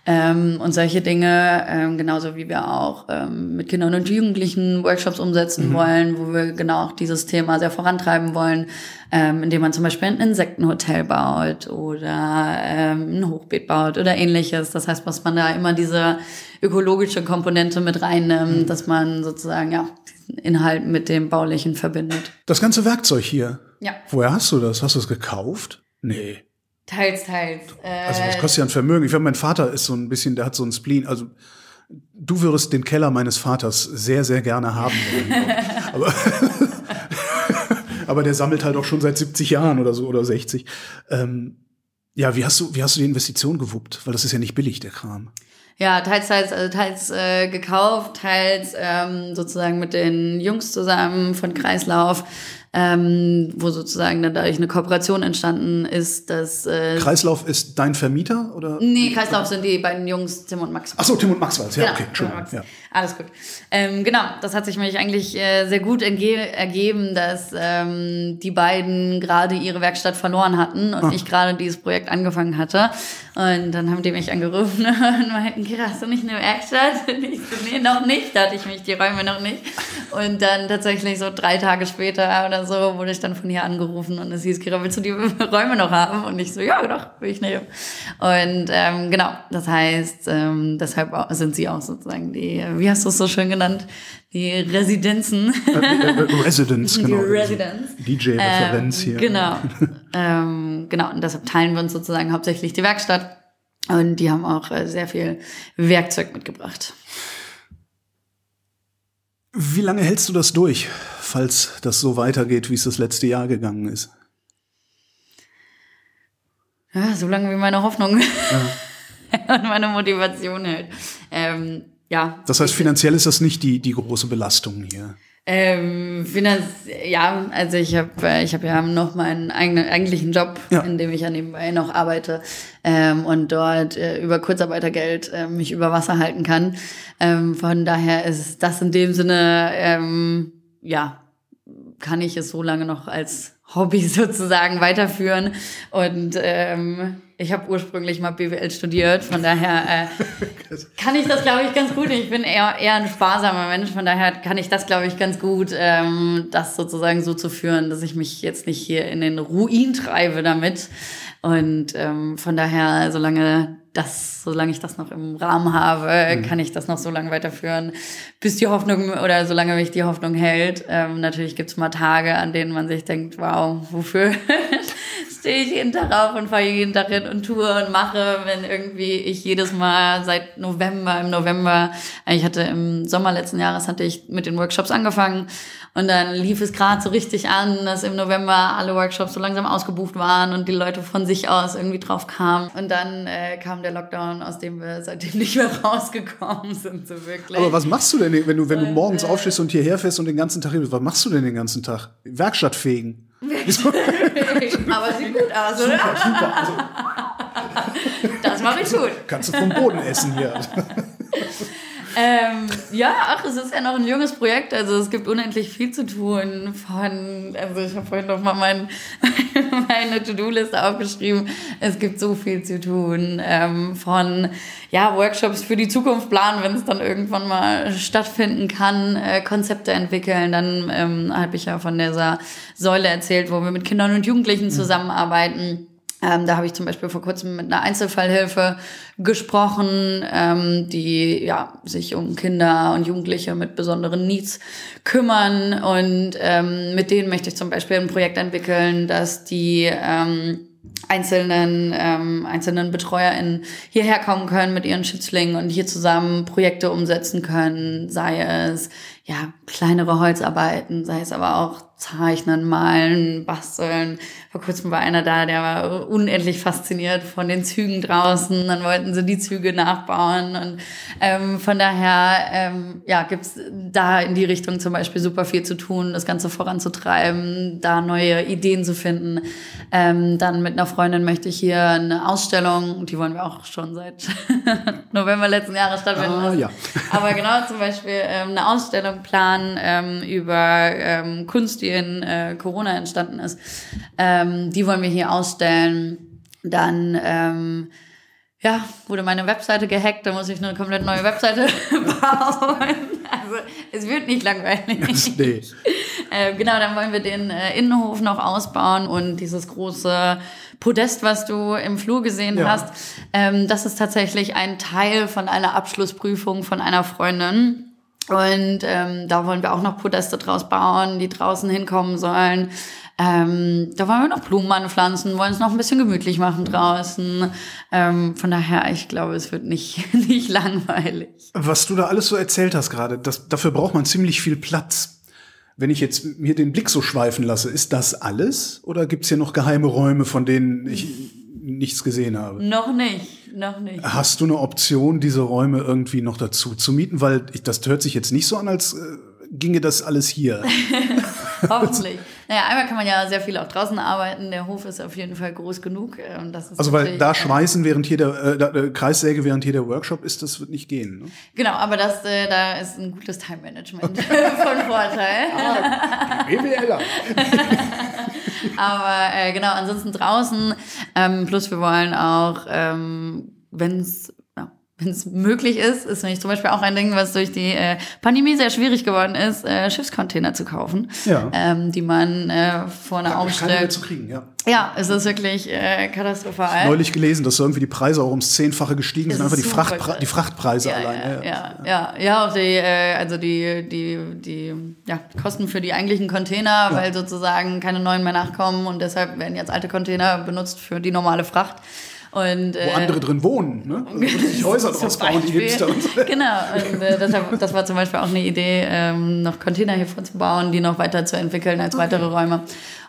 C: Ähm, und solche Dinge, ähm, genauso wie wir auch ähm, mit Kindern und Jugendlichen Workshops umsetzen mhm. wollen, wo wir genau auch dieses Thema sehr vorantreiben wollen, ähm, indem man zum Beispiel ein Insektenhotel baut oder ähm, ein Hochbeet baut oder ähnliches. Das heißt, was man da immer diese ökologische Komponente mit reinnimmt, mhm. dass man sozusagen ja diesen Inhalt mit dem Baulichen verbindet.
B: Das ganze Werkzeug hier.
C: Ja.
B: Woher hast du das? Hast du es gekauft? Nee.
C: Teils, teils.
B: Äh, also das kostet ja ein Vermögen. Ich glaube, mein Vater ist so ein bisschen, der hat so ein Spleen. Also du würdest den Keller meines Vaters sehr, sehr gerne haben aber, aber der sammelt halt auch schon seit 70 Jahren oder so oder 60. Ähm, ja, wie hast du, wie hast du die Investition gewuppt? Weil das ist ja nicht billig, der Kram.
C: Ja, teils, teils, also teils äh, gekauft, teils ähm, sozusagen mit den Jungs zusammen von Kreislauf ähm, wo sozusagen dann dadurch eine Kooperation entstanden ist, dass äh,
B: Kreislauf ist dein Vermieter oder?
C: Nee, Kreislauf sind die beiden Jungs Tim und Max.
B: Ach so, Tim und Max war es. Ja,
C: genau,
B: okay, Entschuldigung. Ja.
C: Alles gut. Ähm, genau, das hat sich mich eigentlich äh, sehr gut ergeben, dass ähm, die beiden gerade ihre Werkstatt verloren hatten und ah. ich gerade dieses Projekt angefangen hatte. Und dann haben die mich angerufen und meinten, Kira, hast du nicht eine Werkstatt? Und ich so, nee, noch nicht. Da hatte ich mich die Räume noch nicht. Und dann tatsächlich so drei Tage später oder so wurde ich dann von hier angerufen und es hieß, Kira, willst du die Räume noch haben? Und ich so, ja, doch, will ich nehmen. Und ähm, genau, das heißt, ähm, deshalb sind sie auch sozusagen die, wie hast du es so schön genannt, die Residenzen. Äh,
B: äh, äh Residence,
C: genau. Die Residence.
B: DJ-Referenz
C: ähm,
B: hier.
C: Genau. ähm, genau, und deshalb teilen wir uns sozusagen hauptsächlich die Werkstatt. Und die haben auch sehr viel Werkzeug mitgebracht.
B: Wie lange hältst du das durch, falls das so weitergeht, wie es das letzte Jahr gegangen ist?
C: Ja, so lange wie meine Hoffnung ja. und meine Motivation hält. Ähm, ja.
B: Das heißt, finanziell ist das nicht die, die große Belastung hier.
C: Ähm, Finanz ja, also ich habe äh, ich hab ja noch meinen eigenen eigentlichen Job, ja. in dem ich ja nebenbei noch arbeite ähm, und dort äh, über Kurzarbeitergeld äh, mich über Wasser halten kann. Ähm, von daher ist das in dem Sinne, ähm, ja, kann ich es so lange noch als Hobby sozusagen weiterführen und ähm, ich habe ursprünglich mal BWL studiert, von daher äh, kann ich das, glaube ich, ganz gut. Ich bin eher, eher ein sparsamer Mensch, von daher kann ich das, glaube ich, ganz gut, ähm, das sozusagen so zu führen, dass ich mich jetzt nicht hier in den Ruin treibe damit. Und ähm, von daher, solange das, solange ich das noch im Rahmen habe, mhm. kann ich das noch so lange weiterführen, bis die Hoffnung oder solange mich die Hoffnung hält. Ähm, natürlich gibt's mal Tage, an denen man sich denkt, wow, wofür stehe ich jeden Tag auf und fahre jeden Tag hin und tue und mache, wenn irgendwie ich jedes Mal seit November, im November, ich hatte im Sommer letzten Jahres hatte ich mit den Workshops angefangen und dann lief es gerade so richtig an, dass im November alle Workshops so langsam ausgebucht waren und die Leute von sich aus irgendwie drauf kamen. Und dann äh, kam der Lockdown, aus dem wir seitdem nicht mehr rausgekommen sind, so wirklich.
B: Aber was machst du denn, wenn du, wenn du morgens äh, aufstehst und hierher fährst und den ganzen Tag bist? Was machst du denn den ganzen Tag? Werkstatt fegen.
C: aber sieht gut aus, oder? Super, super. Also, das mache ich gut.
B: Kannst du vom Boden essen hier.
C: ähm, ja, ach, es ist ja noch ein junges Projekt, also es gibt unendlich viel zu tun. Von, also ich habe vorhin noch mal mein, meine To-Do-Liste aufgeschrieben. Es gibt so viel zu tun. Ähm, von ja, Workshops für die Zukunft planen, wenn es dann irgendwann mal stattfinden kann, äh, Konzepte entwickeln. Dann ähm, habe ich ja von dieser Säule erzählt, wo wir mit Kindern und Jugendlichen mhm. zusammenarbeiten. Ähm, da habe ich zum Beispiel vor kurzem mit einer Einzelfallhilfe gesprochen, ähm, die ja, sich um Kinder und Jugendliche mit besonderen Needs kümmern. Und ähm, mit denen möchte ich zum Beispiel ein Projekt entwickeln, dass die ähm, einzelnen, ähm, einzelnen BetreuerInnen hierher kommen können mit ihren Schützlingen und hier zusammen Projekte umsetzen können, sei es ja kleinere Holzarbeiten, sei es aber auch Zeichnen, Malen, Basteln. Vor kurzem war einer da, der war unendlich fasziniert von den Zügen draußen. Dann wollten sie die Züge nachbauen. Und ähm, von daher ähm, ja, gibt's da in die Richtung zum Beispiel super viel zu tun, das Ganze voranzutreiben, da neue Ideen zu finden. Ähm, dann mit einer Freundin möchte ich hier eine Ausstellung, die wollen wir auch schon seit November letzten Jahres stattfinden
B: ah, Ja.
C: Aber genau zum Beispiel ähm, eine Ausstellung planen ähm, über ähm, Kunst, die in äh, Corona entstanden ist. Ähm, die wollen wir hier ausstellen. Dann ähm, ja, wurde meine Webseite gehackt, da muss ich eine komplett neue Webseite bauen. Also es wird nicht langweilig.
B: nee.
C: Äh, genau, dann wollen wir den äh, Innenhof noch ausbauen und dieses große Podest, was du im Flur gesehen
B: Ja.
C: hast, ähm, das ist tatsächlich ein Teil von einer Abschlussprüfung von einer Freundin. Und ähm, da wollen wir auch noch Podeste draus bauen, die draußen hinkommen sollen. Ähm, da wollen wir noch Blumen anpflanzen, wollen es noch ein bisschen gemütlich machen draußen. Ähm, von daher, ich glaube, es wird nicht, nicht langweilig.
B: Was du da alles so erzählt hast gerade, dafür braucht man ziemlich viel Platz. Wenn ich jetzt mir den Blick so schweifen lasse, ist das alles? Oder gibt's hier noch geheime Räume, von denen ich nichts gesehen habe?
C: Noch nicht, noch nicht.
B: Hast du eine Option, diese Räume irgendwie noch dazu zu mieten? Weil ich, das hört sich jetzt nicht so an, als äh, ginge das alles hier.
C: Hoffentlich. Naja, einmal kann man ja sehr viel auch draußen arbeiten. Der Hof ist auf jeden Fall groß genug. Das ist
B: Also weil da
C: äh,
B: schweißen während hier der äh, da, äh, Kreissäge während hier der Workshop ist, das wird nicht gehen. Ne?
C: Genau, aber das, äh, da ist ein gutes Time-Management von Vorteil.
B: BWLer.
C: Aber äh, genau, ansonsten draußen. Ähm, plus wir wollen auch, ähm, wenn es wenn es möglich ist, ist nämlich zum Beispiel auch ein Ding, was durch die äh, Pandemie sehr schwierig geworden ist, äh, Schiffscontainer zu kaufen,
B: Ja.
C: ähm, die man äh, vorne
B: Keine mehr
C: aufstellt.
B: zu kriegen, ja.
C: Ja, es ist wirklich äh, katastrophal.
B: Neulich gelesen, dass irgendwie die Preise auch ums Zehnfache gestiegen
C: Es
B: sind, einfach die, Frachtpre die Frachtpreise
C: ja,
B: allein.
C: ja, ja, ja, ja, auch die, äh, also die, die, die ja, Kosten für die eigentlichen Container, weil sozusagen keine neuen mehr nachkommen und deshalb werden jetzt alte Container benutzt für die normale Fracht. Und, äh,
B: Wo andere drin wohnen, ne? Also richtig Häuser draus bauen, die. Hipster und so.
C: Genau, und äh, deshalb, das war zum Beispiel auch eine Idee, ähm, noch Container hiervor zu bauen, die noch weiter zu entwickeln als weitere Räume.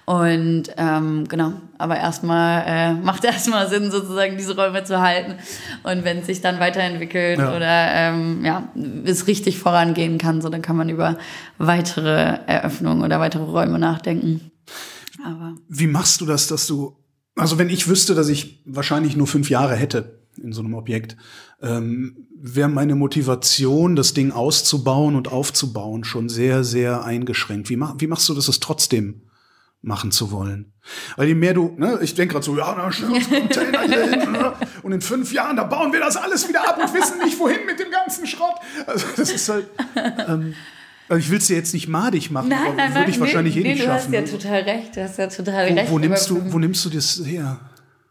C: Und ähm, genau, aber erstmal äh, macht erstmal Sinn, sozusagen diese Räume zu halten. Und wenn es sich dann weiterentwickelt
B: Ja.
C: oder ähm, ja, es richtig vorangehen kann, so dann kann man über weitere Eröffnungen oder weitere Räume nachdenken. Aber
B: Wie machst du das, dass du, also wenn ich wüsste, dass ich wahrscheinlich nur fünf Jahre hätte in so einem Objekt, ähm, wäre meine Motivation, das Ding auszubauen und aufzubauen, schon sehr, sehr eingeschränkt. Wie, mach, wie machst du das, es trotzdem machen zu wollen? Weil je mehr du, ne, ich denke gerade so, ja, da Container hin, ne, und in fünf Jahren, da bauen wir das alles wieder ab und wissen nicht, wohin mit dem ganzen Schrott. Also das ist halt, ähm, also ich will es dir jetzt nicht madig machen, aber würde ich wahrscheinlich
C: nee,
B: eh nicht
C: nee,
B: schaffen.
C: Du hast ja total recht, du hast ja total
B: Wo,
C: recht.
B: wo, nimmst du, wo nimmst du das her?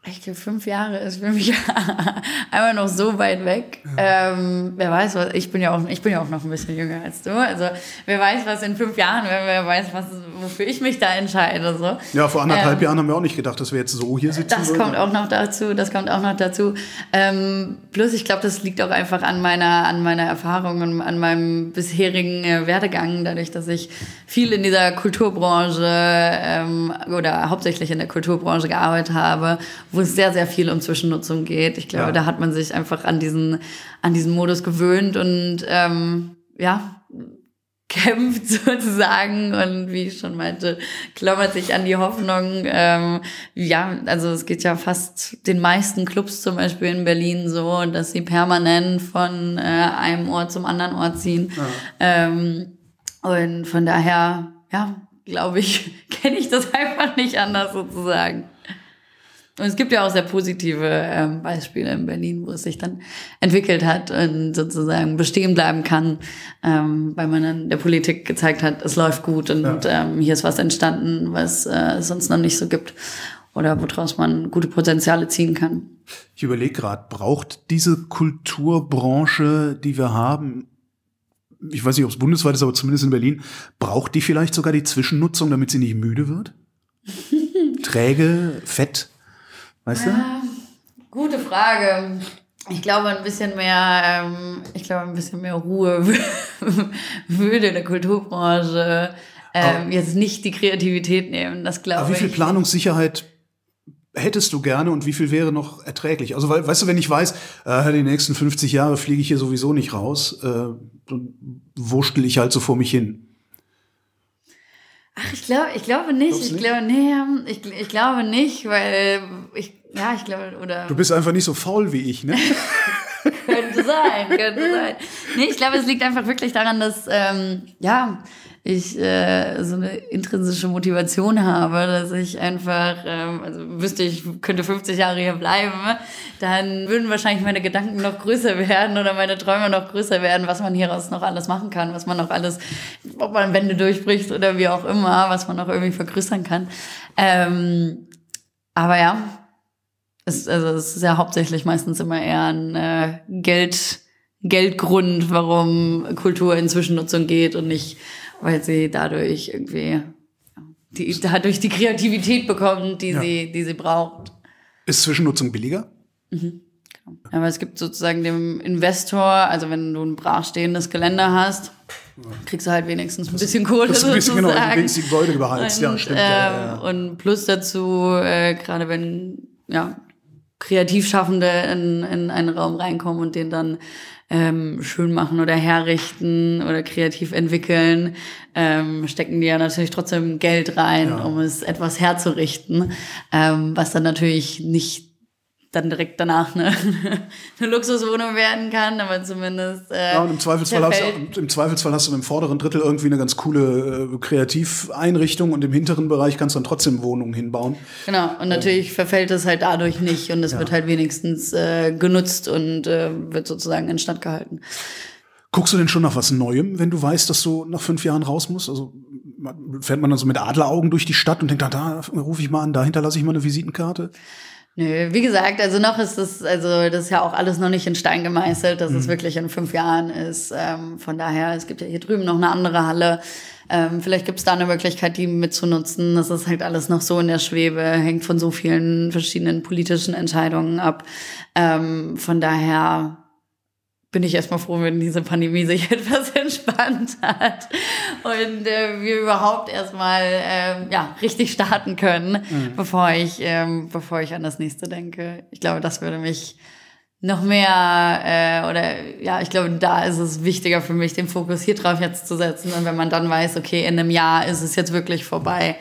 C: Ich glaube, fünf Jahre ist für mich einmal noch so weit weg. Ähm, wer weiß, was, ich bin ja auch, ich bin ja auch noch ein bisschen jünger als du. Also, wer weiß, was in fünf Jahren, wer, wer weiß, was, wofür ich mich da entscheide, so.
B: Ja, vor anderthalb
C: Ähm,
B: Jahren haben wir auch nicht gedacht, dass wir jetzt so hier sitzen
C: Das
B: würden.
C: kommt auch noch dazu, das kommt auch noch dazu. Ähm, plus, ich glaube, das liegt auch einfach an meiner, an meiner Erfahrung und an meinem bisherigen äh, Werdegang, dadurch, dass ich viel in dieser Kulturbranche ähm, oder hauptsächlich in der Kulturbranche gearbeitet habe, wo es sehr, sehr viel um Zwischennutzung geht. Ich glaube,
B: Ja.
C: da hat man sich einfach an diesen, an diesen Modus gewöhnt und ähm, ja, kämpft sozusagen und wie ich schon meinte, klammert sich an die Hoffnung. Ähm, ja, also es geht ja fast den meisten Clubs zum Beispiel in Berlin so, dass sie permanent von äh, einem Ort zum anderen Ort ziehen. Ähm, und von daher, ja, glaube ich, kenne ich das einfach nicht anders sozusagen. Und es gibt ja auch sehr positive ähm, Beispiele in Berlin, wo es sich dann entwickelt hat und sozusagen bestehen bleiben kann, ähm, weil man dann der Politik gezeigt hat, es läuft gut und ähm, hier ist was entstanden, was äh, es sonst noch nicht so gibt oder woraus man gute Potenziale ziehen kann.
B: Ich überlege gerade, braucht diese Kulturbranche, die wir haben, ich weiß nicht, ob es bundesweit ist, aber zumindest in Berlin, braucht die vielleicht sogar die Zwischennutzung, damit sie nicht müde wird? Träge, fett, weißt du?
C: Gute Frage. Ich glaube, ein bisschen mehr, ähm, ich glaube, ein bisschen mehr Ruhe würde der Kulturbranche ähm, jetzt nicht die Kreativität nehmen. Das glaube
B: Aber wie
C: ich.
B: viel Planungssicherheit hättest du gerne und wie viel wäre noch erträglich? Also, weil, weißt du, wenn ich weiß, äh, die nächsten 50 Jahre fliege ich hier sowieso nicht raus, äh, dann wurschtel ich halt so vor mich hin.
C: Ach, ich glaube, ich glaube nicht. Ich glaube, nee, ich, ich glaube nicht, weil ich, ja, ich glaube, oder
B: Du bist einfach nicht so faul wie ich, ne?
C: könnte sein, könnte sein. Nee, ich glaube, es liegt einfach wirklich daran, dass, ähm, ja, ich äh, so eine intrinsische Motivation habe, dass ich einfach, ähm, also wüsste ich, könnte 50 Jahre hier bleiben, dann würden wahrscheinlich meine Gedanken noch größer werden oder meine Träume noch größer werden, was man hieraus noch alles machen kann, was man noch alles, ob man Wände durchbricht oder wie auch immer, was man noch irgendwie vergrößern kann. Ähm, aber ja, es, also es ist ja hauptsächlich meistens immer eher ein äh, Geld, Geldgrund, warum Kultur in Zwischennutzung geht und nicht weil sie dadurch irgendwie die, dadurch die Kreativität bekommt, die ja. sie, die sie braucht.
B: Ist Zwischennutzung billiger?
C: Mhm. Genau. Aber es gibt sozusagen dem Investor, also wenn du ein brachstehendes Gelände hast, kriegst du halt wenigstens ein bisschen Kohle. Das ist ein bisschen genau,
B: wenigstens die Gebäude beheizt, ja, stimmt.
C: Ähm, ja, ja. Und plus dazu, äh, gerade wenn ja, Kreativschaffende in, in einen Raum reinkommen und den dann ähm, schön machen oder herrichten oder kreativ entwickeln, ähm, stecken die ja natürlich trotzdem Geld rein, ja. um es etwas herzurichten, ähm, was dann natürlich nicht dann direkt danach eine, eine Luxuswohnung werden kann, aber zumindest. Äh,
B: ja, und im Zweifelsfall, hast du, im Zweifelsfall hast du im vorderen Drittel irgendwie eine ganz coole äh, Kreativeinrichtung und im hinteren Bereich kannst du dann trotzdem Wohnungen hinbauen.
C: Genau, und natürlich ähm. verfällt es halt dadurch nicht und es ja. wird halt wenigstens äh, genutzt und äh, wird sozusagen instand gehalten.
B: Guckst du denn schon nach was Neuem, wenn du weißt, dass du nach fünf Jahren raus musst? Also fährt man dann so mit Adleraugen durch die Stadt und denkt, da, da rufe ich mal an, dahinter lasse ich mal eine Visitenkarte?
C: Nö, wie gesagt, also noch ist das, also das ist ja auch alles noch nicht in Stein gemeißelt, dass mhm. es wirklich in fünf Jahren ist. Ähm, von daher, es gibt ja hier drüben noch eine andere Halle. Ähm, vielleicht gibt es da eine Möglichkeit, die mitzunutzen. Das ist halt alles noch so in der Schwebe, hängt von so vielen verschiedenen politischen Entscheidungen ab. Ähm, von daher bin ich erstmal froh, wenn diese Pandemie sich etwas entspannt hat und äh, wir überhaupt erstmal äh, ja, richtig starten können, mhm. bevor ich ähm, bevor ich an das nächste denke. Ich glaube, das würde mich noch mehr äh, oder ja, ich glaube, da ist es wichtiger für mich, den Fokus hier drauf jetzt zu setzen. Und wenn man dann weiß, okay, in einem Jahr ist es jetzt wirklich vorbei,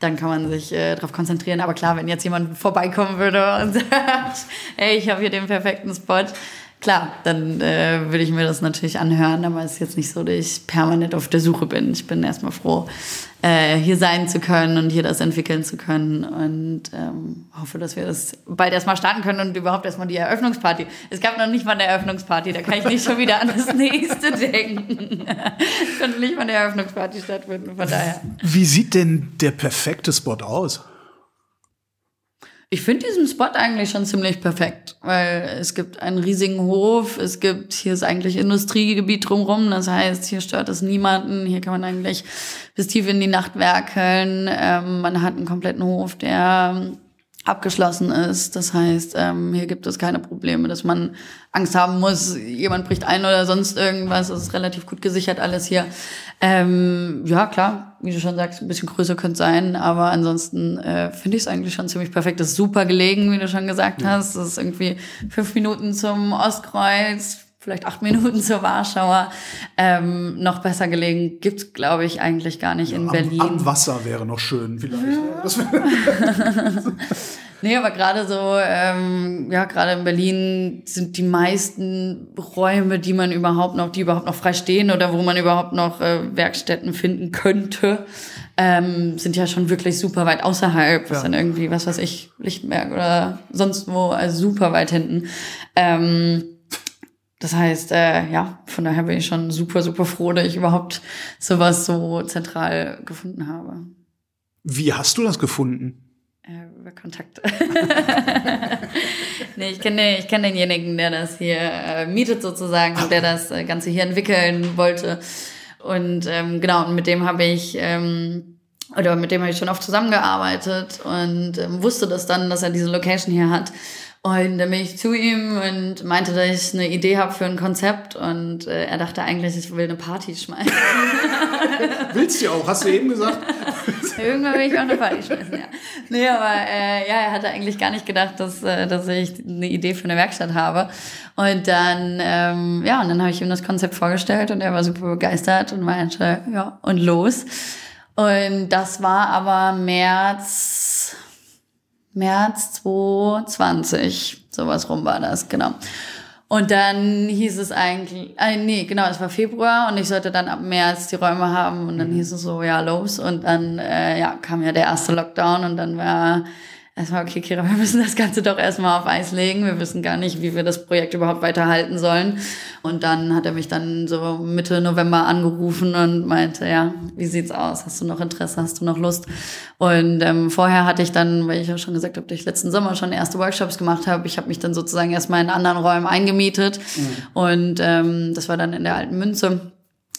C: dann kann man sich äh, darauf konzentrieren. Aber klar, wenn jetzt jemand vorbeikommen würde und sagt, hey, ich habe hier den perfekten Spot, klar, dann äh, würde ich mir das natürlich anhören, aber es ist jetzt nicht so, dass ich permanent auf der Suche bin. Ich bin erstmal froh, äh, hier sein zu können und hier das entwickeln zu können und ähm, hoffe, dass wir das bald erstmal starten können und überhaupt erstmal die Eröffnungsparty. Es gab noch nicht mal eine Eröffnungsparty, da kann ich nicht schon wieder an das nächste denken. es konnte nicht mal eine Eröffnungsparty stattfinden, von daher.
B: Wie sieht denn der perfekte Spot aus?
C: Ich finde diesen Spot eigentlich schon ziemlich perfekt, weil es gibt einen riesigen Hof, es gibt, hier ist eigentlich Industriegebiet drumherum, das heißt, hier stört es niemanden, hier kann man eigentlich bis tief in die Nacht werkeln, ähm, man hat einen kompletten Hof, der abgeschlossen ist. Das heißt, ähm, hier gibt es keine Probleme, dass man Angst haben muss, jemand bricht ein oder sonst irgendwas. Es ist relativ gut gesichert alles hier. Ähm, ja, klar, wie du schon sagst, ein bisschen größer könnte sein, aber ansonsten äh, finde ich es eigentlich schon ziemlich perfekt. Das ist super gelegen, wie du schon gesagt ja. hast. Das ist irgendwie fünf Minuten zum Ostkreuz, vielleicht acht Minuten zur Warschauer. Ähm, noch besser gelegen gibt's glaube ich, eigentlich gar nicht ja, in
B: am,
C: Berlin.
B: Am Wasser wäre noch schön, vielleicht.
C: Ja. nee, aber gerade so, ähm, ja, gerade in Berlin sind die meisten Räume, die man überhaupt noch, die überhaupt noch frei stehen oder wo man überhaupt noch äh, Werkstätten finden könnte, ähm, sind ja schon wirklich super weit außerhalb. Was ja. dann irgendwie, was weiß ich, Lichtenberg oder sonst wo, also super weit hinten. Ähm, das heißt, äh, ja, von daher bin ich schon super, super froh, dass ich überhaupt sowas so zentral gefunden habe.
B: Wie hast du das gefunden?
C: Äh, über Kontakte. nee, ich kenne ich kenn denjenigen, der das hier äh, mietet sozusagen und der das äh, Ganze hier entwickeln wollte. Und ähm, genau, und mit dem habe ich ähm, oder mit dem habe ich schon oft zusammengearbeitet und ähm, wusste das dann, dass er diese Location hier hat und dann bin ich zu ihm und meinte, dass ich eine Idee habe für ein Konzept. Und äh, er dachte eigentlich, ich will eine Party schmeißen.
B: Willst du auch? Hast du eben gesagt?
C: Irgendwann will ich auch eine Party schmeißen, ja. Nee, aber äh, ja, er hatte eigentlich gar nicht gedacht, dass, äh, dass ich eine Idee für eine Werkstatt habe. Und dann, ähm, ja, und dann habe ich ihm das Konzept vorgestellt und er war super begeistert und meinte, ja, und los. Und das war aber März März 2020, sowas rum war das, genau. Und dann hieß es eigentlich, äh, nee, genau, es war Februar und ich sollte dann ab März die Räume haben und dann hieß es so, ja, los. Und dann äh, ja, kam ja der erste Lockdown und dann war erstmal, okay, Kira, wir müssen das Ganze doch erstmal auf Eis legen. Wir wissen gar nicht, wie wir das Projekt überhaupt weiterhalten sollen. Und dann hat er mich dann so Mitte November angerufen und meinte, ja, wie sieht's aus? Hast du noch Interesse? Hast du noch Lust? Und ähm, vorher hatte ich dann, weil ich ja schon gesagt habe, dass ich letzten Sommer schon erste Workshops gemacht habe, ich habe mich dann sozusagen erstmal in anderen Räumen eingemietet. Mhm. Und ähm, das war dann in der alten Münze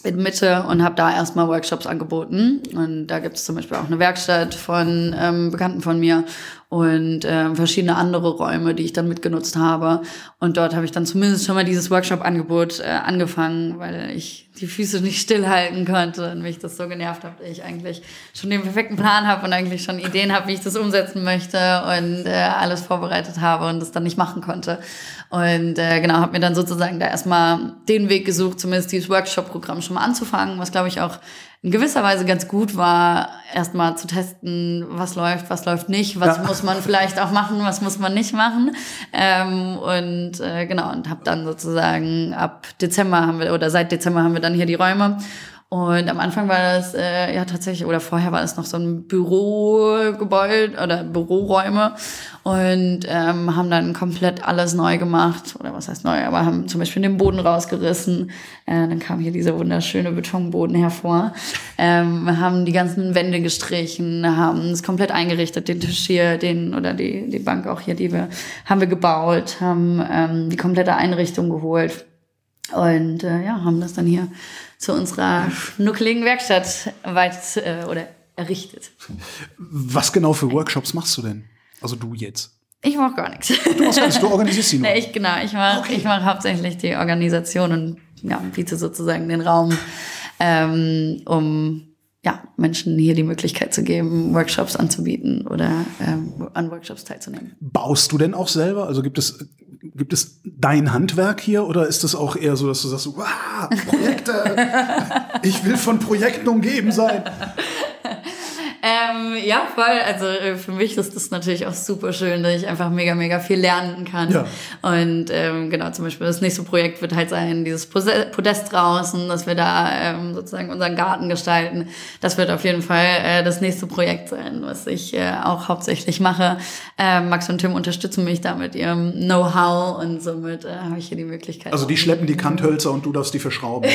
C: in Mitte und habe da erstmal Workshops angeboten. Und da gibt es zum Beispiel auch eine Werkstatt von ähm, Bekannten von mir und äh, verschiedene andere Räume, die ich dann mitgenutzt habe. Und dort habe ich dann zumindest schon mal dieses Workshop-Angebot äh, angefangen, weil ich die Füße nicht stillhalten konnte und mich das so genervt hat, dass ich eigentlich schon den perfekten Plan habe und eigentlich schon Ideen habe, wie ich das umsetzen möchte und äh, alles vorbereitet habe und das dann nicht machen konnte. Und äh, genau, habe mir dann sozusagen da erstmal den Weg gesucht, zumindest dieses Workshop-Programm schon mal anzufangen, was glaube ich auch in gewisser Weise ganz gut war, erstmal zu testen, was läuft, was läuft nicht, was ja. muss man vielleicht auch machen, was muss man nicht machen. Ähm, und äh, genau, und habe dann sozusagen ab Dezember haben wir, oder seit Dezember haben wir dann hier die Räume und am Anfang war das äh, ja tatsächlich, oder vorher war es noch so ein Bürogebäude oder Büroräume und ähm, haben dann komplett alles neu gemacht. Oder was heißt neu, aber haben zum Beispiel den Boden rausgerissen. Äh, dann kam hier dieser wunderschöne Betonboden hervor. Ähm, haben die ganzen Wände gestrichen, haben es komplett eingerichtet, den Tisch hier, den oder die, die Bank auch hier, die wir, haben wir gebaut, haben ähm, die komplette Einrichtung geholt. Und äh, ja, haben das dann hier zu unserer schnuckeligen Werkstatt weit äh, oder errichtet.
B: Was genau für Workshops machst du denn? Also du jetzt?
C: Ich mache gar nichts.
B: Du machst gar nichts, du organisierst sie nur.
C: Nee, ich, genau, ich mache okay. ich mach hauptsächlich die Organisation und ja, biete sozusagen den Raum, ähm, um ja, Menschen hier die Möglichkeit zu geben, Workshops anzubieten oder ähm, an Workshops teilzunehmen.
B: Baust du denn auch selber? Also gibt es, gibt es dein Handwerk hier oder ist das auch eher so, dass du sagst, wow, Projekte, ich will von Projekten umgeben sein?
C: Ähm, ja, voll. Also äh, für mich ist das natürlich auch super schön, dass ich einfach mega, mega viel lernen kann. Ja. Und ähm, genau, zum Beispiel das nächste Projekt wird halt sein, dieses Podest draußen, dass wir da ähm, sozusagen unseren Garten gestalten. Das wird auf jeden Fall äh, das nächste Projekt sein, was ich äh, auch hauptsächlich mache. Äh, Max und Tim unterstützen mich da mit ihrem Know-how und somit äh, habe ich hier die Möglichkeit.
B: Also die schleppen die Kanthölzer und du darfst die verschrauben.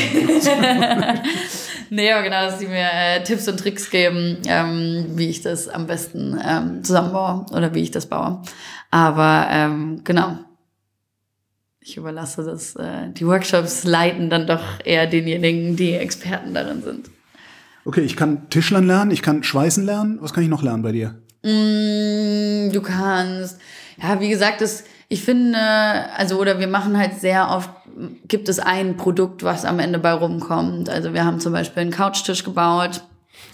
C: nee, aber genau, dass sie mir äh, Tipps und Tricks geben. Ähm, ähm, wie ich das am besten ähm, zusammenbaue oder wie ich das baue. Aber ähm, genau, ich überlasse das, äh, die Workshops leiten dann doch eher denjenigen, die Experten darin sind.
B: Okay, ich kann Tischlern lernen, ich kann Schweißen lernen. Was kann ich noch lernen bei dir?
C: Mm, du kannst, ja, wie gesagt, das, ich finde, also, oder wir machen halt sehr oft, gibt es ein Produkt, was am Ende bei rumkommt. Also wir haben zum Beispiel einen Couchtisch gebaut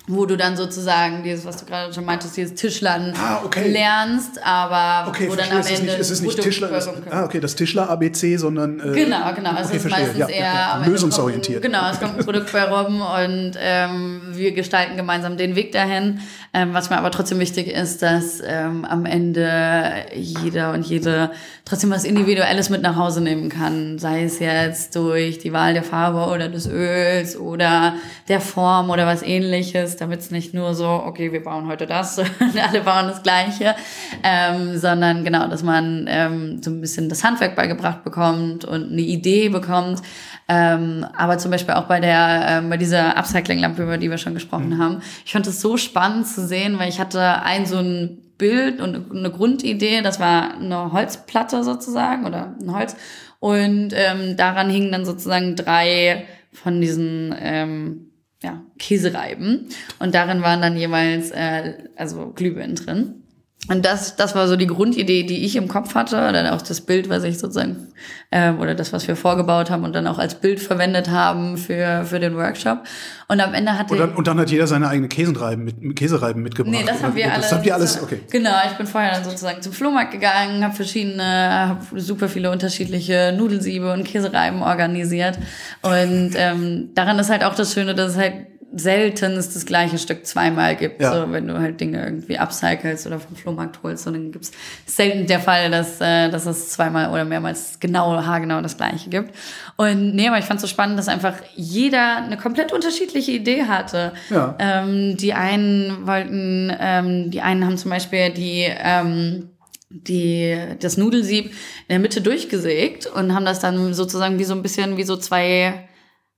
C: wo du dann sozusagen dieses, was du gerade schon meintest, dieses Tischlern ah, okay. lernst, aber
B: okay,
C: wo
B: dann am Ende es ist nicht, Tischler, ist, ah, okay, das Tischler ABC, sondern
C: äh, genau, genau, also okay, es ist meistens ja, eher ja,
B: ja. lösungsorientiert.
C: Kommt, genau, es kommt ein Produkt bei rum und ähm, wir gestalten gemeinsam den Weg dahin. Ähm, was mir aber trotzdem wichtig ist, dass ähm, am Ende jeder und jede trotzdem was Individuelles mit nach Hause nehmen kann, sei es jetzt durch die Wahl der Farbe oder des Öls oder der Form oder was ähnliches, damit es nicht nur so, okay, wir bauen heute das und alle bauen das Gleiche, ähm, sondern genau, dass man ähm, so ein bisschen das Handwerk beigebracht bekommt und eine Idee bekommt, ähm, aber zum Beispiel auch bei der, ähm, bei dieser Upcycling-Lampe, über die wir schon gesprochen mhm. haben. Ich fand es so spannend zu sehen, weil ich hatte ein so ein Bild und eine Grundidee, das war eine Holzplatte sozusagen oder ein Holz. Und ähm, daran hingen dann sozusagen drei von diesen ähm, ja, Käsereiben. Und darin waren dann jeweils äh, also Glühbirnen drin. Und das, das war so die Grundidee, die ich im Kopf hatte, oder auch das Bild, was ich sozusagen, äh, oder das, was wir vorgebaut haben und dann auch als Bild verwendet haben für, für den Workshop. Und am Ende hatte
B: und dann, und dann hat jeder seine eigene Käsereiben, mit, Käsereiben mitgebracht.
C: Nee, das haben wir alles.
B: Das habt ihr alles, okay.
C: Genau, ich bin vorher dann sozusagen zum Flohmarkt gegangen, habe verschiedene, habe super viele unterschiedliche Nudelsiebe und Käsereiben organisiert. Und ähm, daran ist halt auch das Schöne, dass es halt selten es das gleiche Stück zweimal gibt.
B: Ja.
C: So, wenn du halt Dinge irgendwie upcycles oder vom Flohmarkt holst, und dann gibt's selten der Fall, dass, äh, dass es zweimal oder mehrmals genau, haargenau das gleiche gibt. Und nee, aber ich fand so spannend, dass einfach jeder eine komplett unterschiedliche Idee hatte.
B: Ja.
C: Ähm, die einen wollten, ähm, die einen haben zum Beispiel die ähm, die, das Nudelsieb in der Mitte durchgesägt und haben das dann sozusagen wie so ein bisschen wie so zwei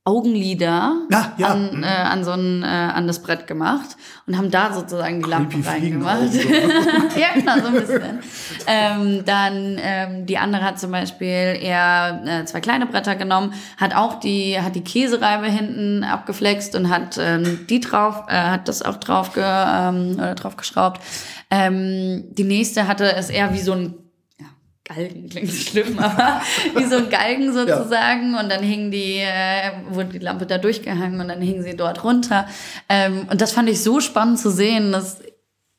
C: Augenlider
B: Ja, ja.
C: An, äh, an so ein, äh, an das Brett gemacht und haben da sozusagen die Lampen
B: Creepy
C: reingemacht.
B: Fliegenaugen,
C: ja, genau, so ein bisschen. ähm, dann ähm, die andere hat zum Beispiel eher äh, zwei kleine Bretter genommen, hat auch die, hat die Käsereibe hinten abgeflext und hat ähm, die drauf, äh, hat das auch drauf, ge, ähm, oder drauf geschraubt. Ähm, die nächste hatte es eher wie so ein Galgen klingt schlimm, aber wie so ein Galgen sozusagen. Und dann hing die, äh, wurde die Lampe da durchgehangen und dann hing sie dort runter. Ähm, und das fand ich so spannend zu sehen, dass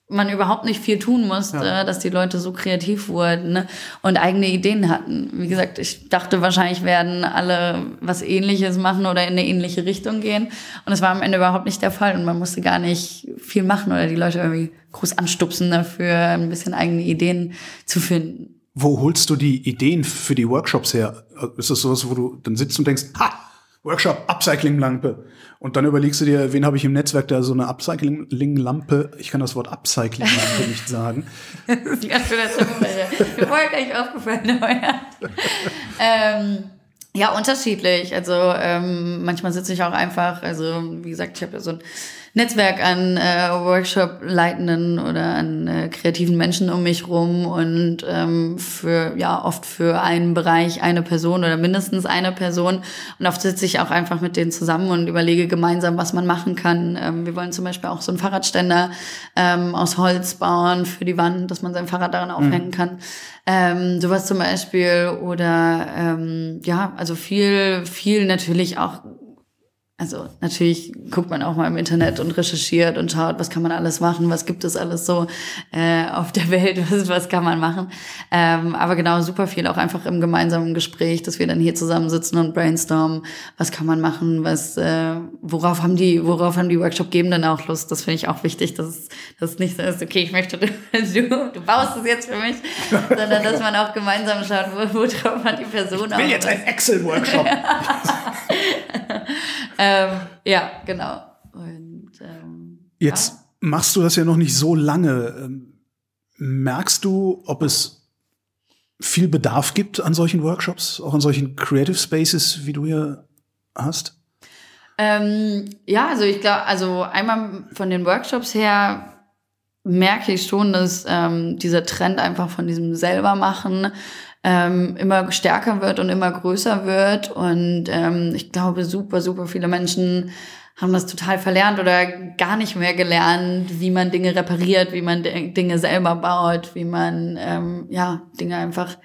C: man überhaupt nicht viel tun musste,
B: Ja.
C: dass die Leute so kreativ wurden ne? und eigene Ideen hatten. Wie gesagt, ich dachte wahrscheinlich werden alle was ähnliches machen oder in eine ähnliche Richtung gehen. Und es war am Ende überhaupt nicht der Fall und man musste gar nicht viel machen oder die Leute irgendwie groß anstupsen dafür, ein bisschen eigene Ideen zu finden.
B: Wo holst du die Ideen für die Workshops her? Ist das sowas, wo du dann sitzt und denkst, ha, Workshop, Upcycling-Lampe. Und dann überlegst du dir, wen habe ich im Netzwerk, der so eine Upcycling-Lampe, ich kann das Wort Upcycling-Lampe nicht sagen.
C: Das ein ganz schöner Zufall. Mir vorher gar nicht aufgefallen, ähm, ja, unterschiedlich. Also ähm, manchmal sitze ich auch einfach, also wie gesagt, ich habe ja so ein Netzwerk an äh, Workshop-Leitenden oder an äh, kreativen Menschen um mich rum und ähm, für ja oft für einen Bereich eine Person oder mindestens eine Person. Und oft sitze ich auch einfach mit denen zusammen und überlege gemeinsam, was man machen kann. Ähm, wir wollen zum Beispiel auch so einen Fahrradständer ähm, aus Holz bauen für die Wand, dass man sein Fahrrad daran aufhängen kann. Ähm, sowas zum Beispiel oder ähm, ja, also viel, viel natürlich auch also natürlich guckt man auch mal im Internet und recherchiert und schaut, was kann man alles machen, was gibt es alles so äh, auf der Welt, was, was kann man machen. Ähm, aber genau, super viel auch einfach im gemeinsamen Gespräch, dass wir dann hier zusammensitzen und brainstormen, was kann man machen, was, äh, worauf haben die, worauf haben die Workshop-Gebenden auch Lust. Das finde ich auch wichtig, dass es nicht so ist, okay, ich möchte, du, du baust es jetzt für mich, sondern dass man auch gemeinsam schaut, wo, worauf hat die Person
B: Ich will
C: auch
B: jetzt einen Excel-Workshop.
C: ähm, ja, genau. Und ähm,
B: Jetzt machst du das ja noch nicht so lange. Ähm, Merkst du, ob es viel Bedarf gibt an solchen Workshops, auch an solchen Creative Spaces, wie du hier hast?
C: Ähm, ja, also ich glaube, also einmal von den Workshops her merke ich schon, dass ähm, dieser Trend einfach von diesem selbermachen ähm, immer stärker wird und immer größer wird. Und ähm, ich glaube, super, super viele Menschen haben das total verlernt oder gar nicht mehr gelernt, wie man Dinge repariert, wie man Dinge selber baut, wie man ähm, ja Dinge einfach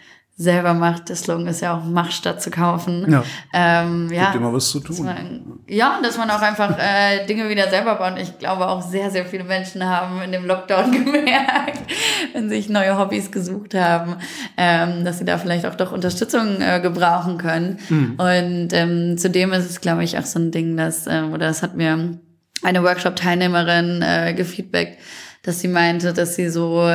C: selber macht. Der Slogan ist ja auch, mach statt zu kaufen.
B: Ja.
C: Ähm, ja.
B: Gibt immer was zu tun.
C: man, ja, und dass man auch einfach äh, Dinge wieder selber baut. Ich glaube auch sehr, sehr viele Menschen haben in dem Lockdown gemerkt, wenn sich neue Hobbys gesucht haben, ähm, dass sie da vielleicht auch doch Unterstützung äh, gebrauchen können. Und ähm, zudem ist es, glaube ich, auch so ein Ding, dass, ähm, oder das hat mir eine Workshop-Teilnehmerin äh, gefeedbackt, dass sie meinte, dass sie so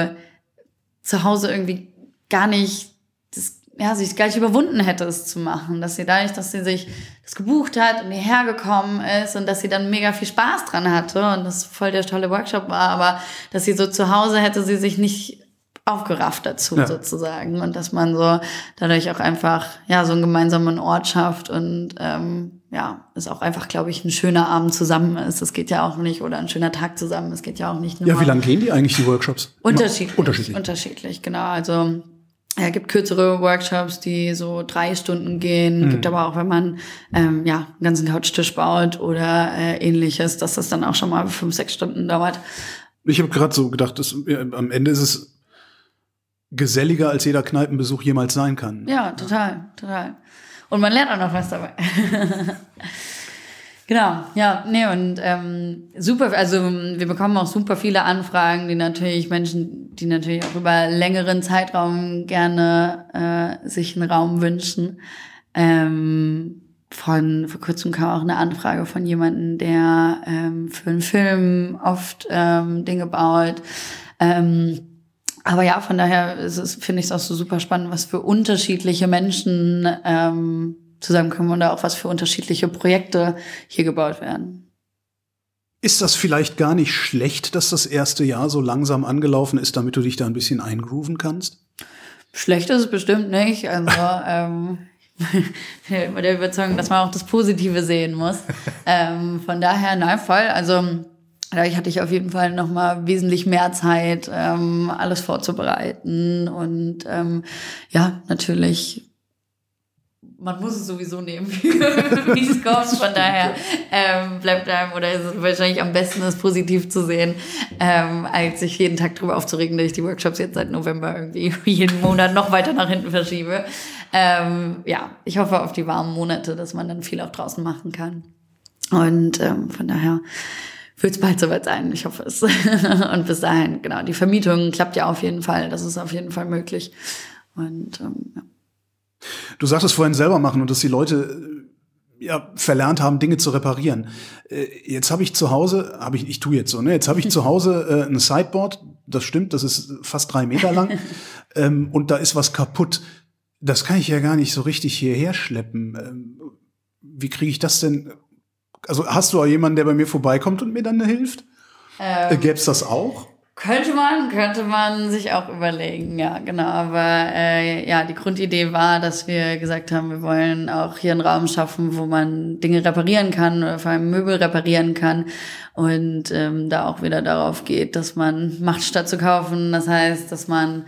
C: zu Hause irgendwie gar nicht das, ja, sich gar nicht überwunden hätte, es zu machen. Dass sie dadurch, dass sie sich das gebucht hat und hierher gekommen ist und dass sie dann mega viel Spaß dran hatte und das voll der tolle Workshop war, aber dass sie so zu Hause hätte sie sich nicht aufgerafft dazu
B: Ja.
C: sozusagen und dass man so dadurch auch einfach ja so einen gemeinsamen Ort schafft und ähm, ja es auch einfach glaube ich ein schöner Abend zusammen ist es geht ja auch nicht oder ein schöner Tag zusammen es geht ja auch nicht nur
B: Ja, wie lange gehen die eigentlich, die Workshops?
C: Unterschiedlich.
B: Unterschiedlich.
C: Unterschiedlich, genau. Also ja, gibt kürzere Workshops, die so drei Stunden gehen.
B: Mhm.
C: Gibt aber auch, wenn man ähm, ja einen ganzen Couchtisch baut oder äh, ähnliches, dass das dann auch schon mal fünf, sechs Stunden dauert.
B: Ich habe gerade so gedacht, dass, ja, am Ende ist es geselliger, als jeder Kneipenbesuch jemals sein kann.
C: Ja, total, total. Und man lernt auch noch was dabei. genau, ja, nee, und ähm, super, also wir bekommen auch super viele Anfragen, die natürlich Menschen, die natürlich auch über längeren Zeitraum gerne äh, sich einen Raum wünschen. Ähm, von, vor kurzem kam auch eine Anfrage von jemandem, der ähm, für einen Film oft ähm, Dinge baut. Ähm, aber ja, von daher finde ich es auch so super spannend, was für unterschiedliche Menschen ähm, zusammenkommen und auch was für unterschiedliche Projekte hier gebaut werden.
B: Ist das vielleicht gar nicht schlecht, dass das erste Jahr so langsam angelaufen ist, damit du dich da ein bisschen eingrooven kannst?
C: Schlecht ist es bestimmt nicht. Also ähm, mit der Überzeugung, dass man auch das Positive sehen muss. ähm, von daher, nein, voll. Also dadurch hatte ich auf jeden Fall noch mal wesentlich mehr Zeit, ähm, alles vorzubereiten und ähm, ja, natürlich man muss es sowieso nehmen, wie es kommt. Von daher ähm, bleibt einem oder ist es wahrscheinlich am besten, es positiv zu sehen, ähm, als sich jeden Tag darüber aufzuregen, dass ich die Workshops jetzt seit November irgendwie jeden Monat noch weiter nach hinten verschiebe. Ähm, ja, ich hoffe auf die warmen Monate, dass man dann viel auch draußen machen kann. Und ähm, von daher wird es bald soweit sein. Ich hoffe es. Und bis dahin, genau, die Vermietung klappt ja auf jeden Fall. Das ist auf jeden Fall möglich. Und ähm, ja.
B: Du sagtest vorhin selber machen und dass die Leute äh, ja verlernt haben, Dinge zu reparieren. Äh, jetzt habe ich zu Hause, habe ich, ich tue jetzt so, ne? Jetzt habe ich zu Hause äh, ein Sideboard, das stimmt, das ist fast drei Meter lang ähm, und da ist was kaputt. Das kann ich ja gar nicht so richtig hierher schleppen. Ähm, wie kriege ich das denn? Also hast du auch jemanden, der bei mir vorbeikommt und mir dann hilft? Ähm, äh, Gäbe es das auch?
C: Könnte man, könnte man sich auch überlegen, ja, genau. Aber äh, ja, die Grundidee war, dass wir gesagt haben, wir wollen auch hier einen Raum schaffen, wo man Dinge reparieren kann oder vor allem Möbel reparieren kann. Und ähm, da auch wieder darauf geht, dass man macht statt zu kaufen. Das heißt, dass man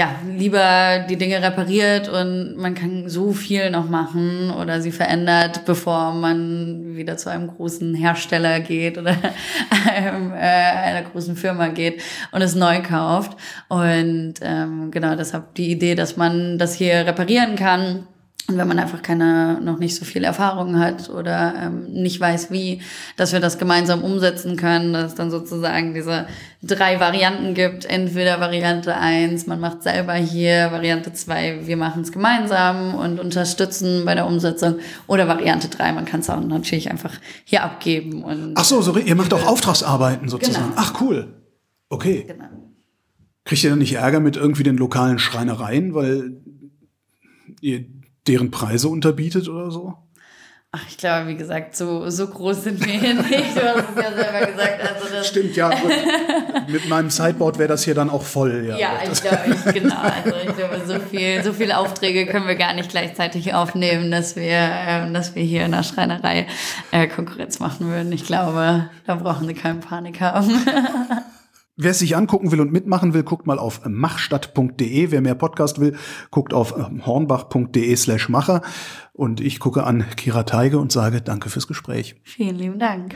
C: ja, lieber die Dinge repariert und man kann so viel noch machen oder sie verändert, bevor man wieder zu einem großen Hersteller geht oder einem, äh, einer großen Firma geht und es neu kauft. Und ähm, genau deshalb die Idee, dass man das hier reparieren kann und wenn man einfach keine, noch nicht so viel Erfahrung hat oder ähm, nicht weiß, wie, dass wir das gemeinsam umsetzen können, dass es dann sozusagen diese drei Varianten gibt. Entweder Variante eins, man macht selber hier, Variante zwei, wir machen es gemeinsam und unterstützen bei der Umsetzung. Oder Variante drei, man kann es auch natürlich einfach hier abgeben. Und,
B: Ach so, so ihr macht auch Auftragsarbeiten sozusagen. Genau. Ach cool. Okay. Genau. Kriegt ihr dann nicht Ärger mit irgendwie den lokalen Schreinereien, weil ihr deren Preise unterbietet oder so?
C: Ach, ich glaube, wie gesagt, so, so groß sind wir hier nicht. Du hast es ja selber gesagt. Also das
B: Stimmt, ja. mit meinem Sideboard wäre das hier dann auch voll. Ja,
C: ja ich glaube, genau. Also ich glaube, so, viel, so viele Aufträge können wir gar nicht gleichzeitig aufnehmen, dass wir, äh, dass wir hier in der Schreinerei äh, Konkurrenz machen würden. Ich glaube, da brauchen Sie keine Panik haben.
B: Wer es sich angucken will und mitmachen will, guckt mal auf machstadt.de. Wer mehr Podcast will, guckt auf ähm, hornbach.de slash Macher. Und ich gucke an Kira Teige und sage Danke fürs Gespräch.
C: Vielen lieben Dank.